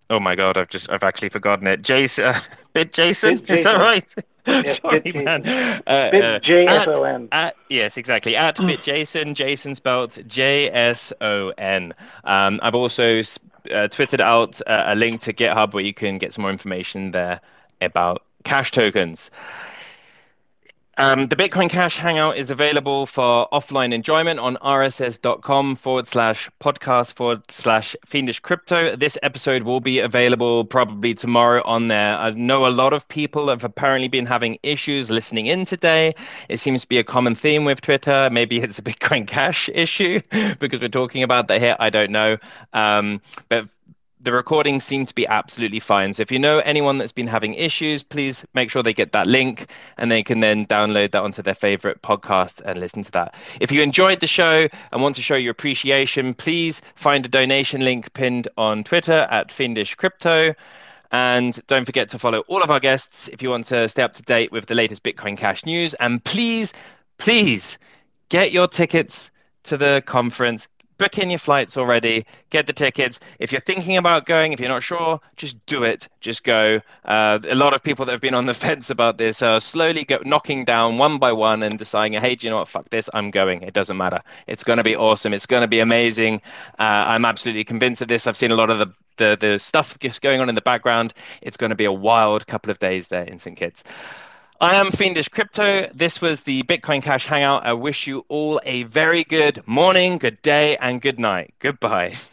Oh my god, I've just I've actually forgotten it. Jason, uh, Bit Jason, Bit is Jason. that right? Yes, Sorry, Bit man. Uh, Bit uh, J S O N. At, yes, exactly. At mm. Bit Jason, Jason spelled J S O N. Um, I've also uh, twittered out uh, a link to GitHub where you can get some more information there about cash tokens. Um, the Bitcoin Cash Hangout is available for offline enjoyment on rss.com forward slash podcast forward slash fiendish crypto. This episode will be available probably tomorrow on there. I know a lot of people have apparently been having issues listening in today. It seems to be a common theme with Twitter. Maybe it's a Bitcoin Cash issue because we're talking about that here. I don't know. Um, but the recordings seem to be absolutely fine. So if you know anyone that's been having issues, please make sure they get that link and they can then download that onto their favorite podcast and listen to that. If you enjoyed the show and want to show your appreciation, please find a donation link pinned on Twitter at Fiendish Crypto. And don't forget to follow all of our guests if you want to stay up to date with the latest Bitcoin Cash news. And please, please get your tickets to the conference book in your flights already, get the tickets. If you're thinking about going, if you're not sure, just do it. Just go. Uh, a lot of people that have been on the fence about this are slowly go, knocking down one by one and deciding, hey, do you know what? Fuck this. I'm going. It doesn't matter. It's going to be awesome. It's going to be amazing. Uh, I'm absolutely convinced of this. I've seen a lot of the, the, the stuff just going on in the background. It's going to be a wild couple of days there in St. Kitts. I am Fiendish Crypto. This was the Bitcoin Cash Hangout. I wish you all a very good morning, good day, and good night. Goodbye.